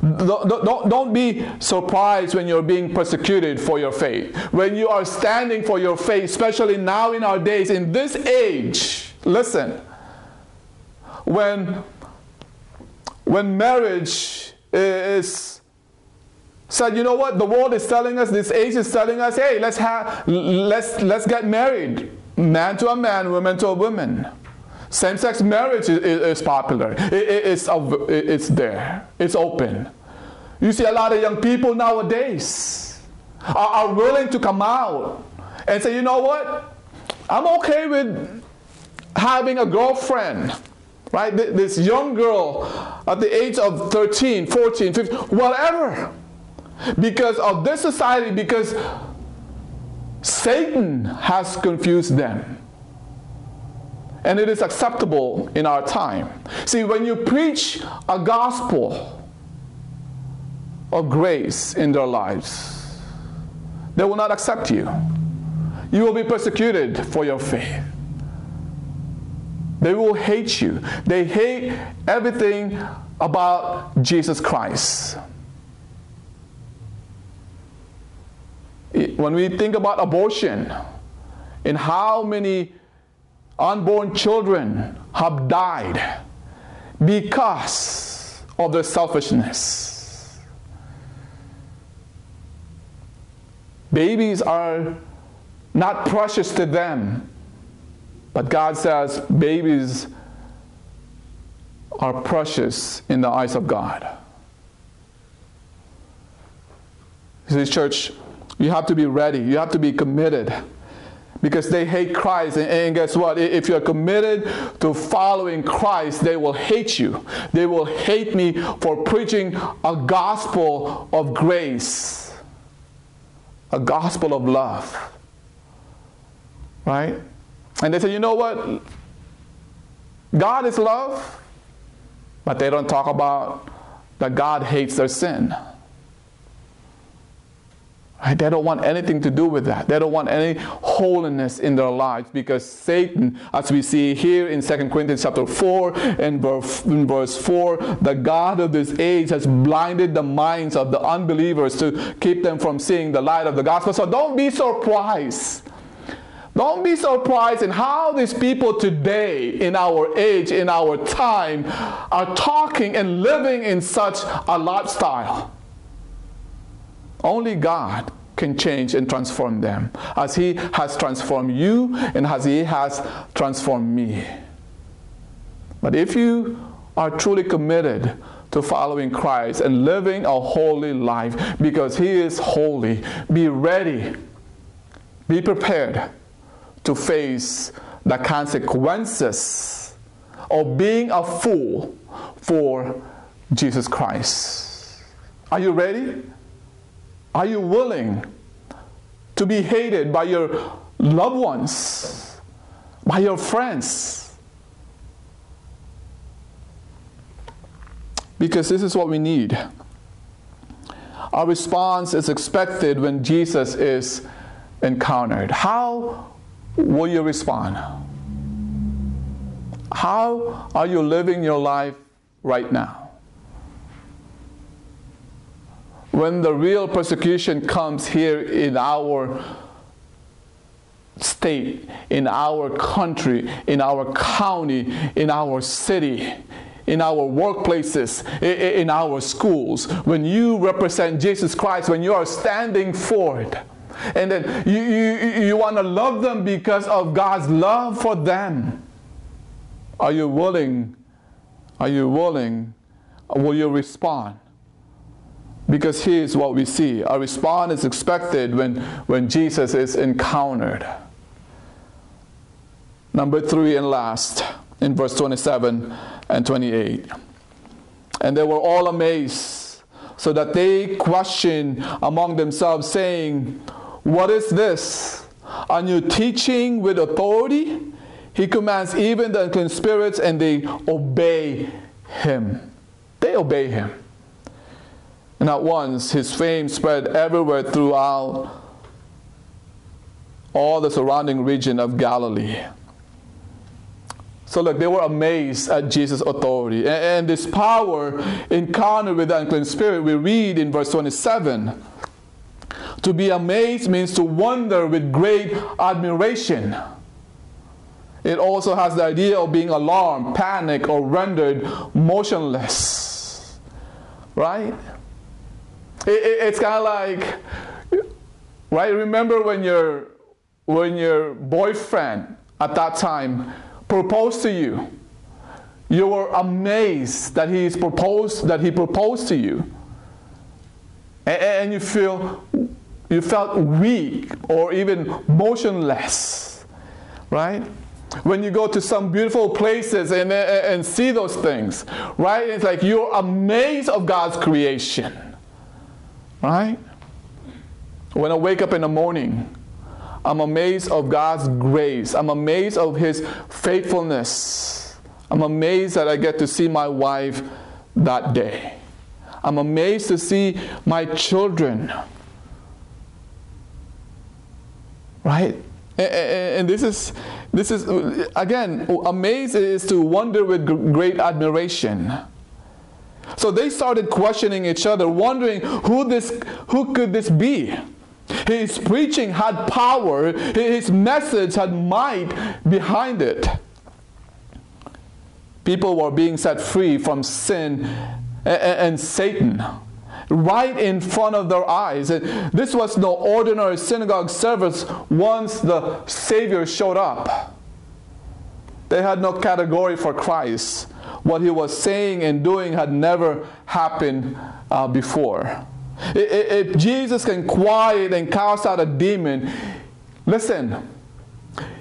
B: Don't, don't, be surprised when you're being persecuted for your faith. When you are standing for your faith, especially now in our days, in this age, listen, when, when marriage is said, you know what? The world is telling us, this age is telling us, hey, let's have, let's let's get married, man to a man, woman to a woman. Same-sex marriage is, is popular. It, it, it's it's there. It's open. You see a lot of young people nowadays are, are willing to come out and say, you know what? I'm okay with having a girlfriend right? This young girl at the age of 13, 14, 15, whatever because of this society, because Satan has confused them. And it is acceptable in our time. See, when you preach a gospel of grace in their lives, they will not accept you. You will be persecuted for your faith. They will hate you. They hate everything about Jesus Christ. When we think about abortion and how many unborn children have died because of their selfishness. Babies are not precious to them, but God says babies are precious in the eyes of God. See, church, you have to be ready. You have to be committed. Because they hate Christ. And, guess what? If you're committed to following Christ, they will hate you. They will hate me for preaching a gospel of grace, a gospel of love. Right? And they say, you know what? God is love, but they don't talk about that God hates their sin. Right? They don't want anything to do with that. They don't want any holiness in their lives because Satan, as we see here in 2 Corinthians chapter 4 and verse, in verse 4, the God of this age has blinded the minds of the unbelievers to keep them from seeing the light of the gospel. So don't be surprised Don't be surprised in how these people today, in our age, in our time, are talking and living in such a lifestyle. Only God can change and transform them as He has transformed you and as He has transformed me. But if you are truly committed to following Christ and living a holy life because He is holy, be ready, be prepared to face the consequences of being a fool for Jesus Christ. Are you ready? Are you willing to be hated by your loved ones, by your friends? Because this is what we need. Our response is expected when Jesus is encountered. How will you respond? How are you living your life right now? When the real persecution comes here in our state, in our country, in our county, in our city, in our workplaces, in our schools, when you represent Jesus Christ, when you are standing for it, and then you, you, you want to love them because of God's love for them. Are you willing? Are you willing? Will you respond? Because here's what we see a response is expected when, when Jesus is encountered. Number three and last, in verse 27 and 28. And they were all amazed, so that they questioned among themselves, saying, What is this? A new teaching with authority? He commands even the unclean spirits, and they obey him. They obey him. And at once his fame spread everywhere throughout all the surrounding region of Galilee. So, look, they were amazed at Jesus' authority. And, this power encountered with the unclean spirit, we read in verse 27. To be amazed means to wonder with great admiration. It also has the idea of being alarmed, panic, or rendered motionless. Right? It, it, it's kind of like, right? Remember when your when your boyfriend at that time proposed to you, you were amazed that he proposed that he proposed to you, and, and you feel you felt weak or even motionless, right? when you go to some beautiful places and, and see those things, right? It's like you're amazed of God's creation. Right? When I wake up in the morning, I'm amazed of God's grace. I'm amazed of his faithfulness. I'm amazed that I get to see my wife that day. I'm amazed to see my children. Right? And this is, this is again, amazed is to wonder with great admiration. So they started questioning each other, wondering who this who could this be? His preaching had power, his message had might behind it. People were being set free from sin and Satan right in front of their eyes. This was no ordinary synagogue service once the Savior showed up. They had no category for Christ what he was saying and doing had never happened uh, before. If Jesus can quiet and cast out a demon, listen,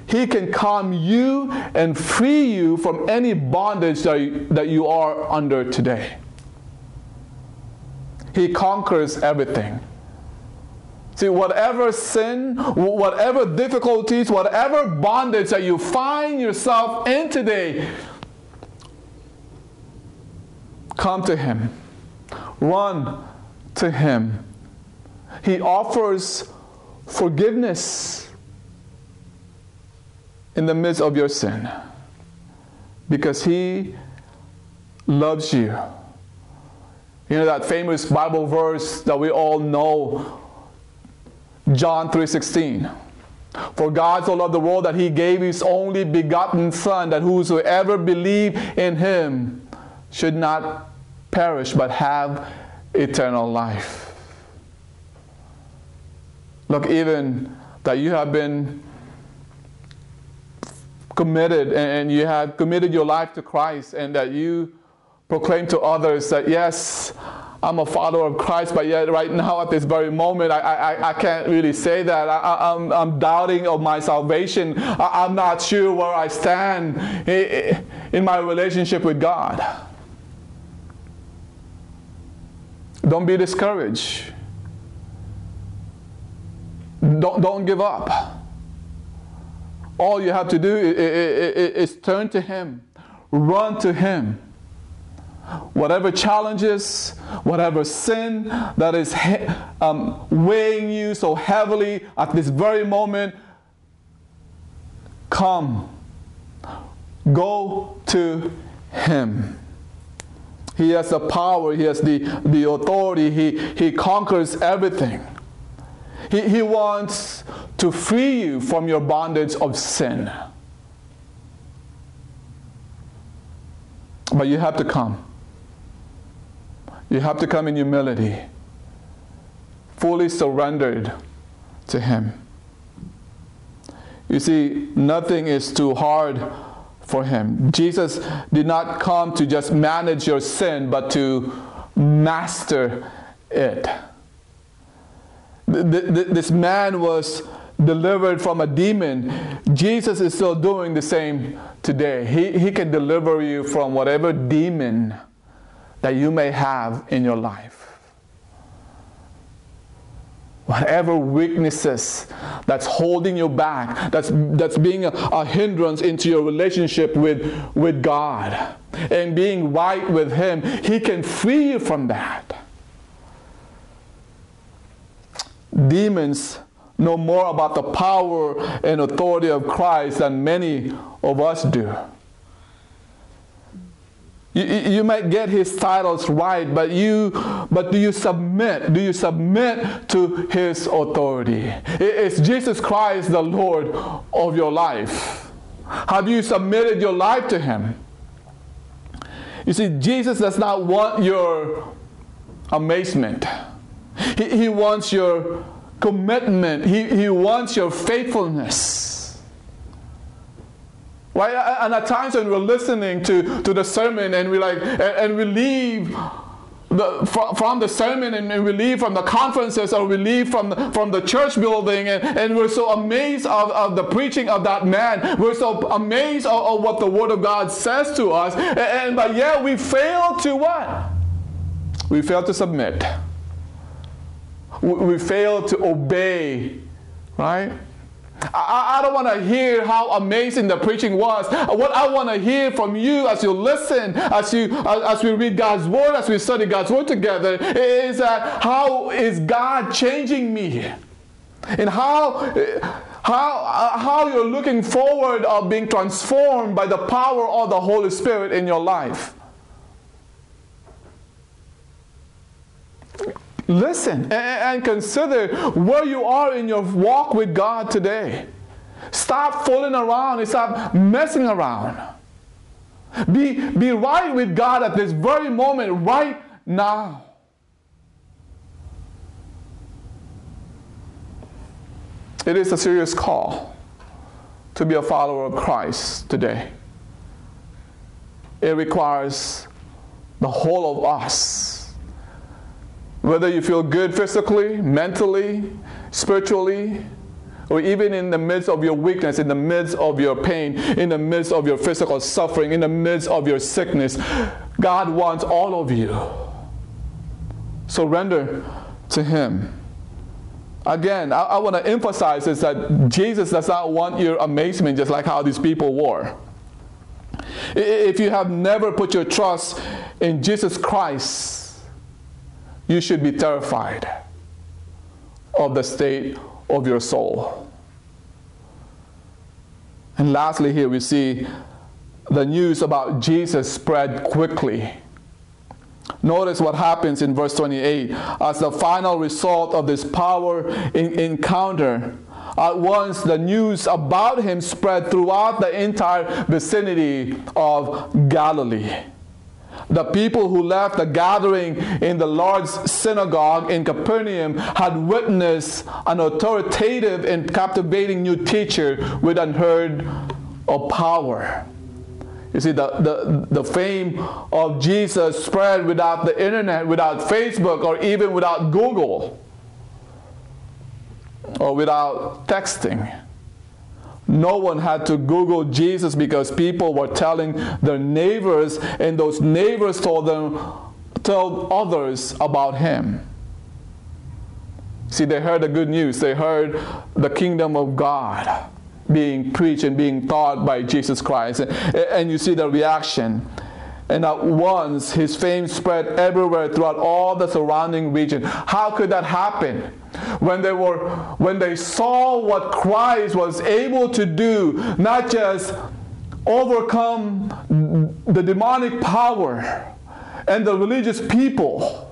B: he can calm you and free you from any bondage that you, that you are under today. He conquers everything. See, whatever sin, whatever difficulties, whatever bondage that you find yourself in today, Come to Him. Run to Him. He offers forgiveness in the midst of your sin because He loves you. You know that famous Bible verse that we all know, John 3:16. For God so loved the world that he gave his only begotten Son, that whosoever believe in him should not perish but have eternal life. Look, even that you have been committed and you have committed your life to Christ and that you proclaim to others that, yes, I'm a follower of Christ, but yet right now at this very moment, I, I, I can't really say that. I, am I'm, I'm doubting of my salvation. I, I'm not sure where I stand in my relationship with God. Don't be discouraged. Don't, don't give up. All you have to do is, is, is turn to Him, run to Him whatever challenges, whatever sin that is um, weighing you so heavily at this very moment, come. Go to Him. He has the power, He has the, the authority, He, he conquers everything. He, he wants to free you from your bondage of sin. But you have to come. You have to come in humility, fully surrendered to Him. You see, nothing is too hard for Him. Jesus did not come to just manage your sin, but to master it. This man was delivered from a demon. Jesus is still doing the same today. He, he can deliver you from whatever demon that you may have in your life. Whatever weaknesses that's holding you back, that's, that's being a, a hindrance into your relationship with, with God and being right with Him, He can free you from that. Demons know more about the power and authority of Christ than many of us do. You, you might get his titles right, but you but do you submit? Do you submit to his authority? Is Jesus Christ the Lord of your life? Have you submitted your life to him? You see, Jesus does not want your amazement. He, he wants your commitment. He, he wants your faithfulness. Right? And at times when we're listening to, to the sermon and we like and, and we leave the, from, the sermon and we leave from the conferences or we leave from the, from the church building and, and we're so amazed of, of the preaching of that man. We're so amazed of, of what the Word of God says to us. And, and but yet we fail to what? We fail to submit. We, we fail to obey, right? I, I don't want to hear how amazing the preaching was. What I want to hear from you as you listen, as you as we read God's word, as we study God's word together, is that how is God changing me, and how how how you're looking forward of being transformed by the power of the Holy Spirit in your life. Listen and consider where you are in your walk with God today. Stop fooling around and stop messing around. Be, be right with God at this very moment, right now. It is a serious call to be a follower of Christ today. It requires the whole of us whether you feel good physically, mentally, spiritually, or even in the midst of your weakness, in the midst of your pain, in the midst of your physical suffering, in the midst of your sickness, God wants all of you. Surrender to Him. Again, I, I want to emphasize is that Jesus does not want your amazement just like how these people were. If you have never put your trust in Jesus Christ, you should be terrified of the state of your soul. And lastly, here we see the news about Jesus spread quickly. Notice what happens in verse 28. As the final result of this power encounter, At once, the news about him spread throughout the entire vicinity of Galilee. The people who left the gathering in the large synagogue in Capernaum had witnessed an authoritative and captivating new teacher with unheard of power. You see, the, the, the fame of Jesus spread without the internet, without Facebook, or even without Google, or without texting. No one had to Google Jesus because people were telling their neighbors, and those neighbors told them, told others about him. See, they heard the good news. They heard the kingdom of God being preached and being taught by Jesus Christ. And you see the reaction. And at once his fame spread everywhere throughout all the surrounding region. How could that happen? When they were when they saw what Christ was able to do, not just overcome the demonic power and the religious people,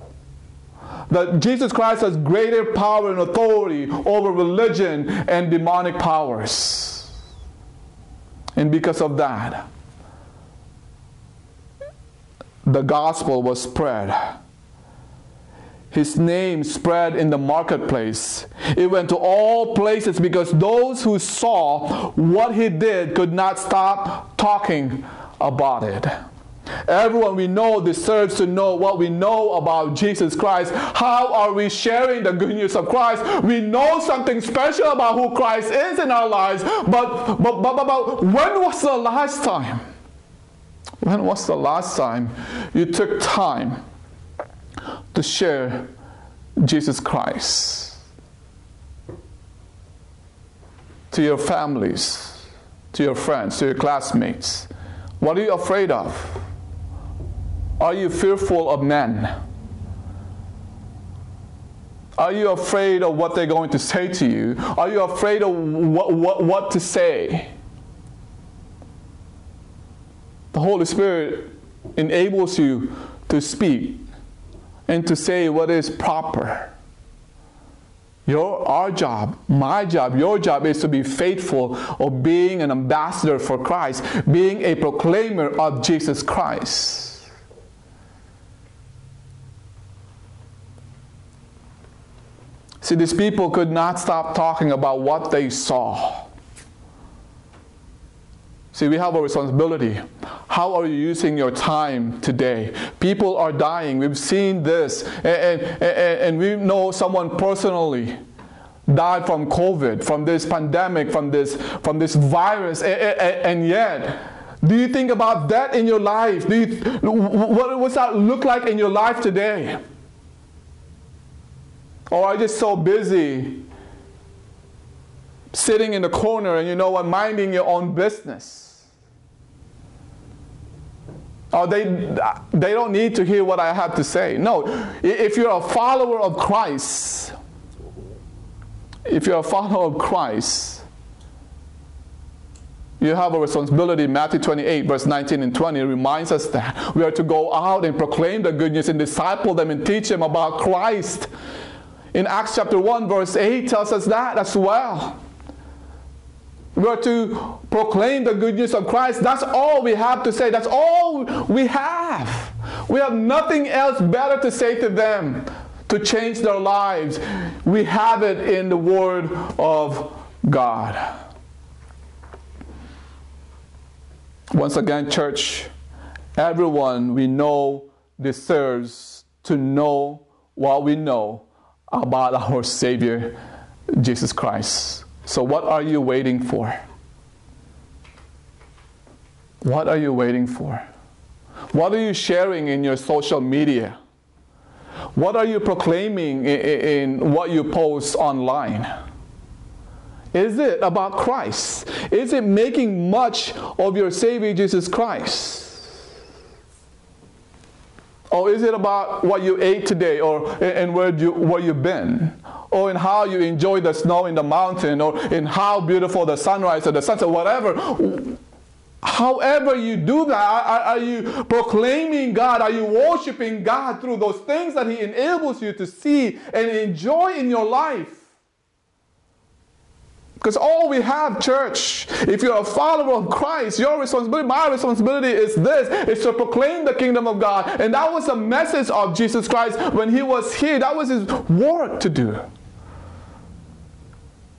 B: that Jesus Christ has greater power and authority over religion and demonic powers. And because of that, the gospel was spread. His name spread in the marketplace. It went to all places because those who saw what he did could not stop talking about it. Everyone we know deserves to know what we know about Jesus Christ. How are we sharing the good news of Christ? We know something special about who Christ is in our lives, but, but, but, but, but when was the last time? When was the last time you took time to share Jesus Christ to your families, to your friends, to your classmates? What are you afraid of? Are you fearful of men? Are you afraid of what they're going to say to you? Are you afraid of what, what, what to say? The Holy Spirit enables you to speak and to say what is proper. Your, our job, my job, your job is to be faithful of being an ambassador for Christ, being a proclaimer of Jesus Christ. See, these people could not stop talking about what they saw. See, we have a responsibility. How are you using your time today? People are dying. We've seen this. And, and, and, we know someone personally died from COVID, from this pandemic, from this, from this virus. And, and yet, do you think about that in your life? Do you, what does that look like in your life today? Or are you just so busy sitting in the corner and you know what, minding your own business? Or they, they don't need to hear what I have to say. No, if you're a follower of Christ, if you're a follower of Christ, you have a responsibility. Matthew 28, verse 19 and 20 reminds us that we are to go out and proclaim the good news and disciple them and teach them about Christ in Acts chapter 1, verse 8 tells us that as well. We are to proclaim the good news of Christ. That's all we have to say. That's all we have. We have nothing else better to say to them to change their lives. We have it in the Word of God. Once again, church, everyone we know deserves to know what we know about our Savior, Jesus Christ. So, what are you waiting for? What are you waiting for? What are you sharing in your social media? What are you proclaiming in, in what you post online? Is it about Christ? Is it making much of your Savior Jesus Christ? Or is it about what you ate today or and where you where you've been? Or in how you enjoy the snow in the mountain or in how beautiful the sunrise or the sunset, whatever. However you do that, are, are you proclaiming God? Are you worshiping God through those things that He enables you to see and enjoy in your life? Because all we have, church, if you're a follower of Christ, your responsibility, my responsibility is this, is to proclaim the kingdom of God. And that was the message of Jesus Christ when he was here. That was his work to do.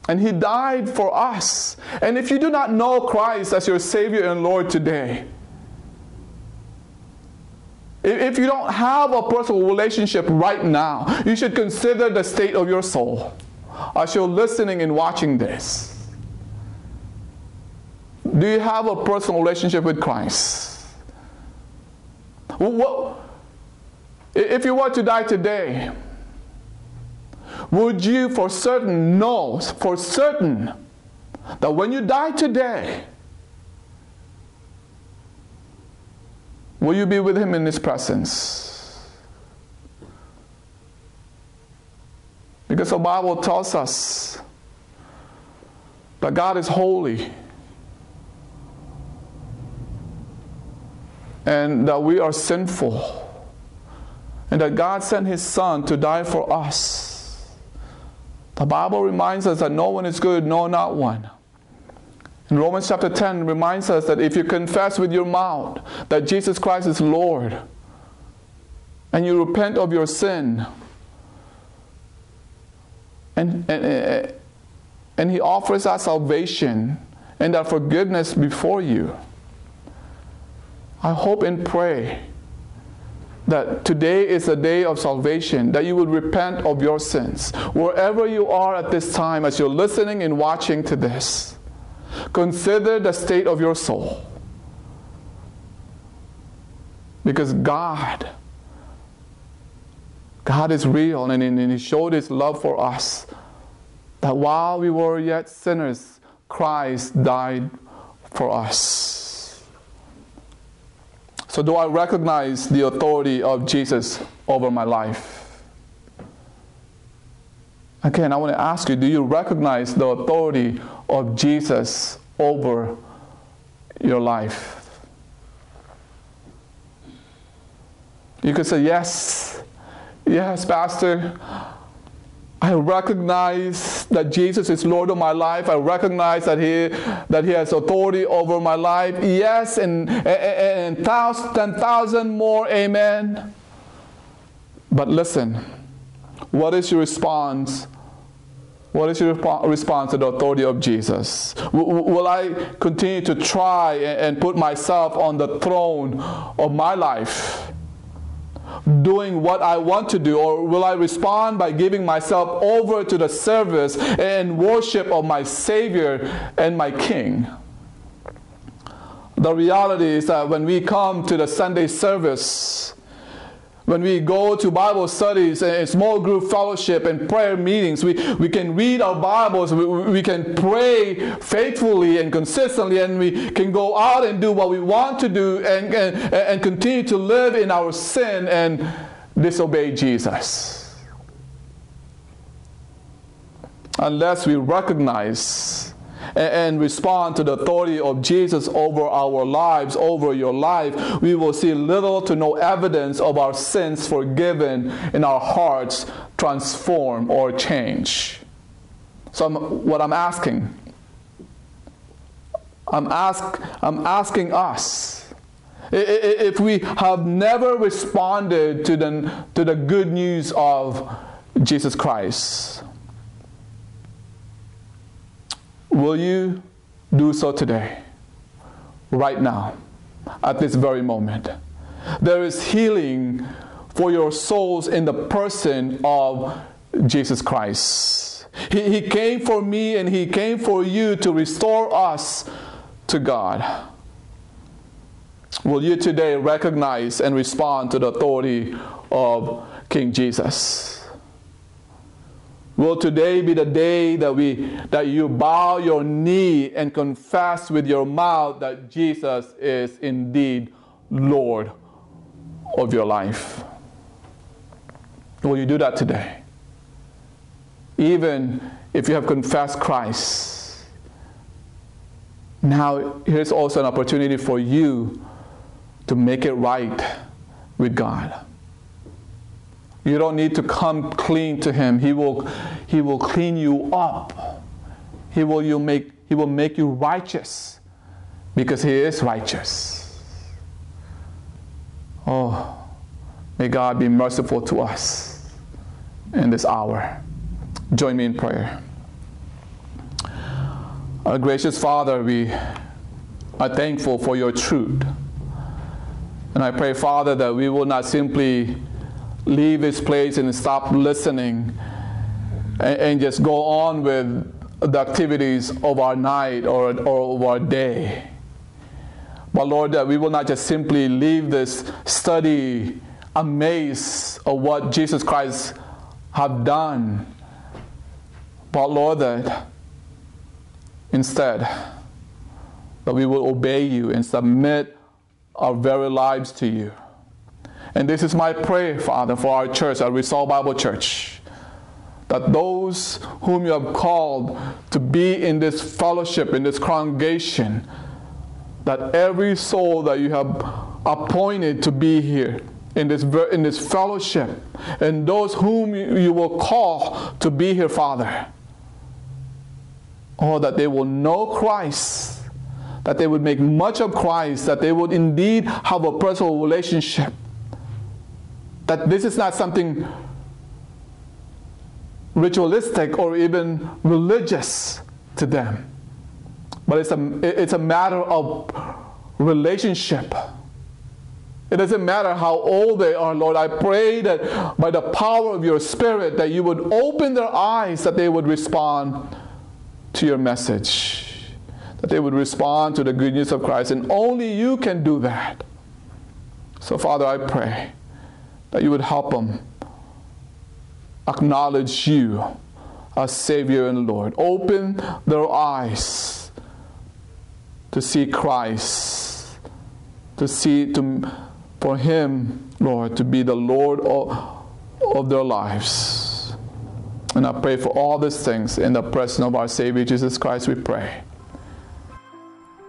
B: And he died for us. And if you do not know Christ as your Savior and Lord today, if you don't have a personal relationship right now, you should consider the state of your soul as you're listening and watching this. Do you have a personal relationship with Christ? What, if you were to die today, would you for certain know, for certain, that when you die today, will you be with Him in His presence? Because the Bible tells us that God is holy and that we are sinful and that God sent His Son to die for us. The Bible reminds us that no one is good, no, not one. In Romans chapter 10 reminds us that if you confess with your mouth that Jesus Christ is Lord and you repent of your sin, and, and, and He offers us salvation and that forgiveness before you. I hope and pray that today is a day of salvation, that you would repent of your sins. Wherever you are at this time, as you're listening and watching to this, consider the state of your soul. Because God God is real and, and He showed His love for us. That while we were yet sinners, Christ died for us. So, do I recognize the authority of Jesus over my life? Again, I want to ask you do you recognize the authority of Jesus over your life? You could say, Yes, Yes, Pastor. I recognize that Jesus is Lord of my life. I recognize that He that He has authority over my life. Yes, and and, and ten thousand more. Amen. But listen, what is your response? What is your response to the authority of Jesus? Will I continue to try and put myself on the throne of my life? Doing what I want to do, or will I respond by giving myself over to the service and worship of my Savior and my King? The reality is that when we come to the Sunday service, when we go to Bible studies and small group fellowship and prayer meetings, we, we can read our Bibles, we, we can pray faithfully and consistently, and we can go out and do what we want to do and, and, and continue to live in our sin and disobey Jesus. Unless we recognize and respond to the authority of Jesus over our lives, over your life, we will see little to no evidence of our sins forgiven in our hearts transform or change. So, I'm, what I'm asking, I'm, ask, I'm asking us if we have never responded to the, to the good news of Jesus Christ Will you do so today? Right now, at this very moment. There is healing for your souls in the person of Jesus Christ. He, he came for me and He came for you to restore us to God. Will you today recognize and respond to the authority of King Jesus? Will today be the day that we that you bow your knee and confess with your mouth that Jesus is indeed Lord of your life? Will you do that today? Even if you have confessed Christ. Now, here's also an opportunity for you to make it right with God. You don't need to come clean to him. He will, he will clean you up He will, you make, he will make you righteous because He is righteous. Oh, may God be merciful to us in this hour. Join me in prayer. Our gracious Father, we are thankful for your truth. And I pray, Father, that we will not simply leave this place and stop listening and, and just go on with the activities of our night or, or of our day. But Lord, that we will not just simply leave this study amazed of what Jesus Christ have done. But Lord, that instead, that we will obey you and submit our very lives to you. And this is my prayer, Father, for our church, our Resolve Bible Church, that those whom you have called to be in this fellowship, in this congregation, that every soul that you have appointed to be here in this, in this fellowship, and those whom you will call to be here, Father, oh, that they will know Christ, that they would make much of Christ, that they would indeed have a personal relationship that this is not something ritualistic or even religious to them, but it's a, it's a matter of relationship. It doesn't matter how old they are, Lord. I pray that by the power of your Spirit that you would open their eyes that they would respond to your message, that they would respond to the good news of Christ. And only you can do that. So, Father, I pray that you would help them acknowledge you as Savior and Lord. Open their eyes to see Christ, to see to, for Him, Lord, to be the Lord of, of their lives. And I pray for all these things in the presence of our Savior Jesus Christ, we pray.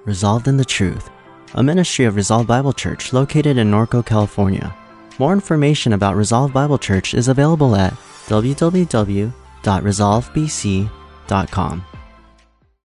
A: Resolved in the Truth, a ministry of Resolved Bible Church located in Norco, California. More information about Resolve Bible Church is available at www.resolvebc.com.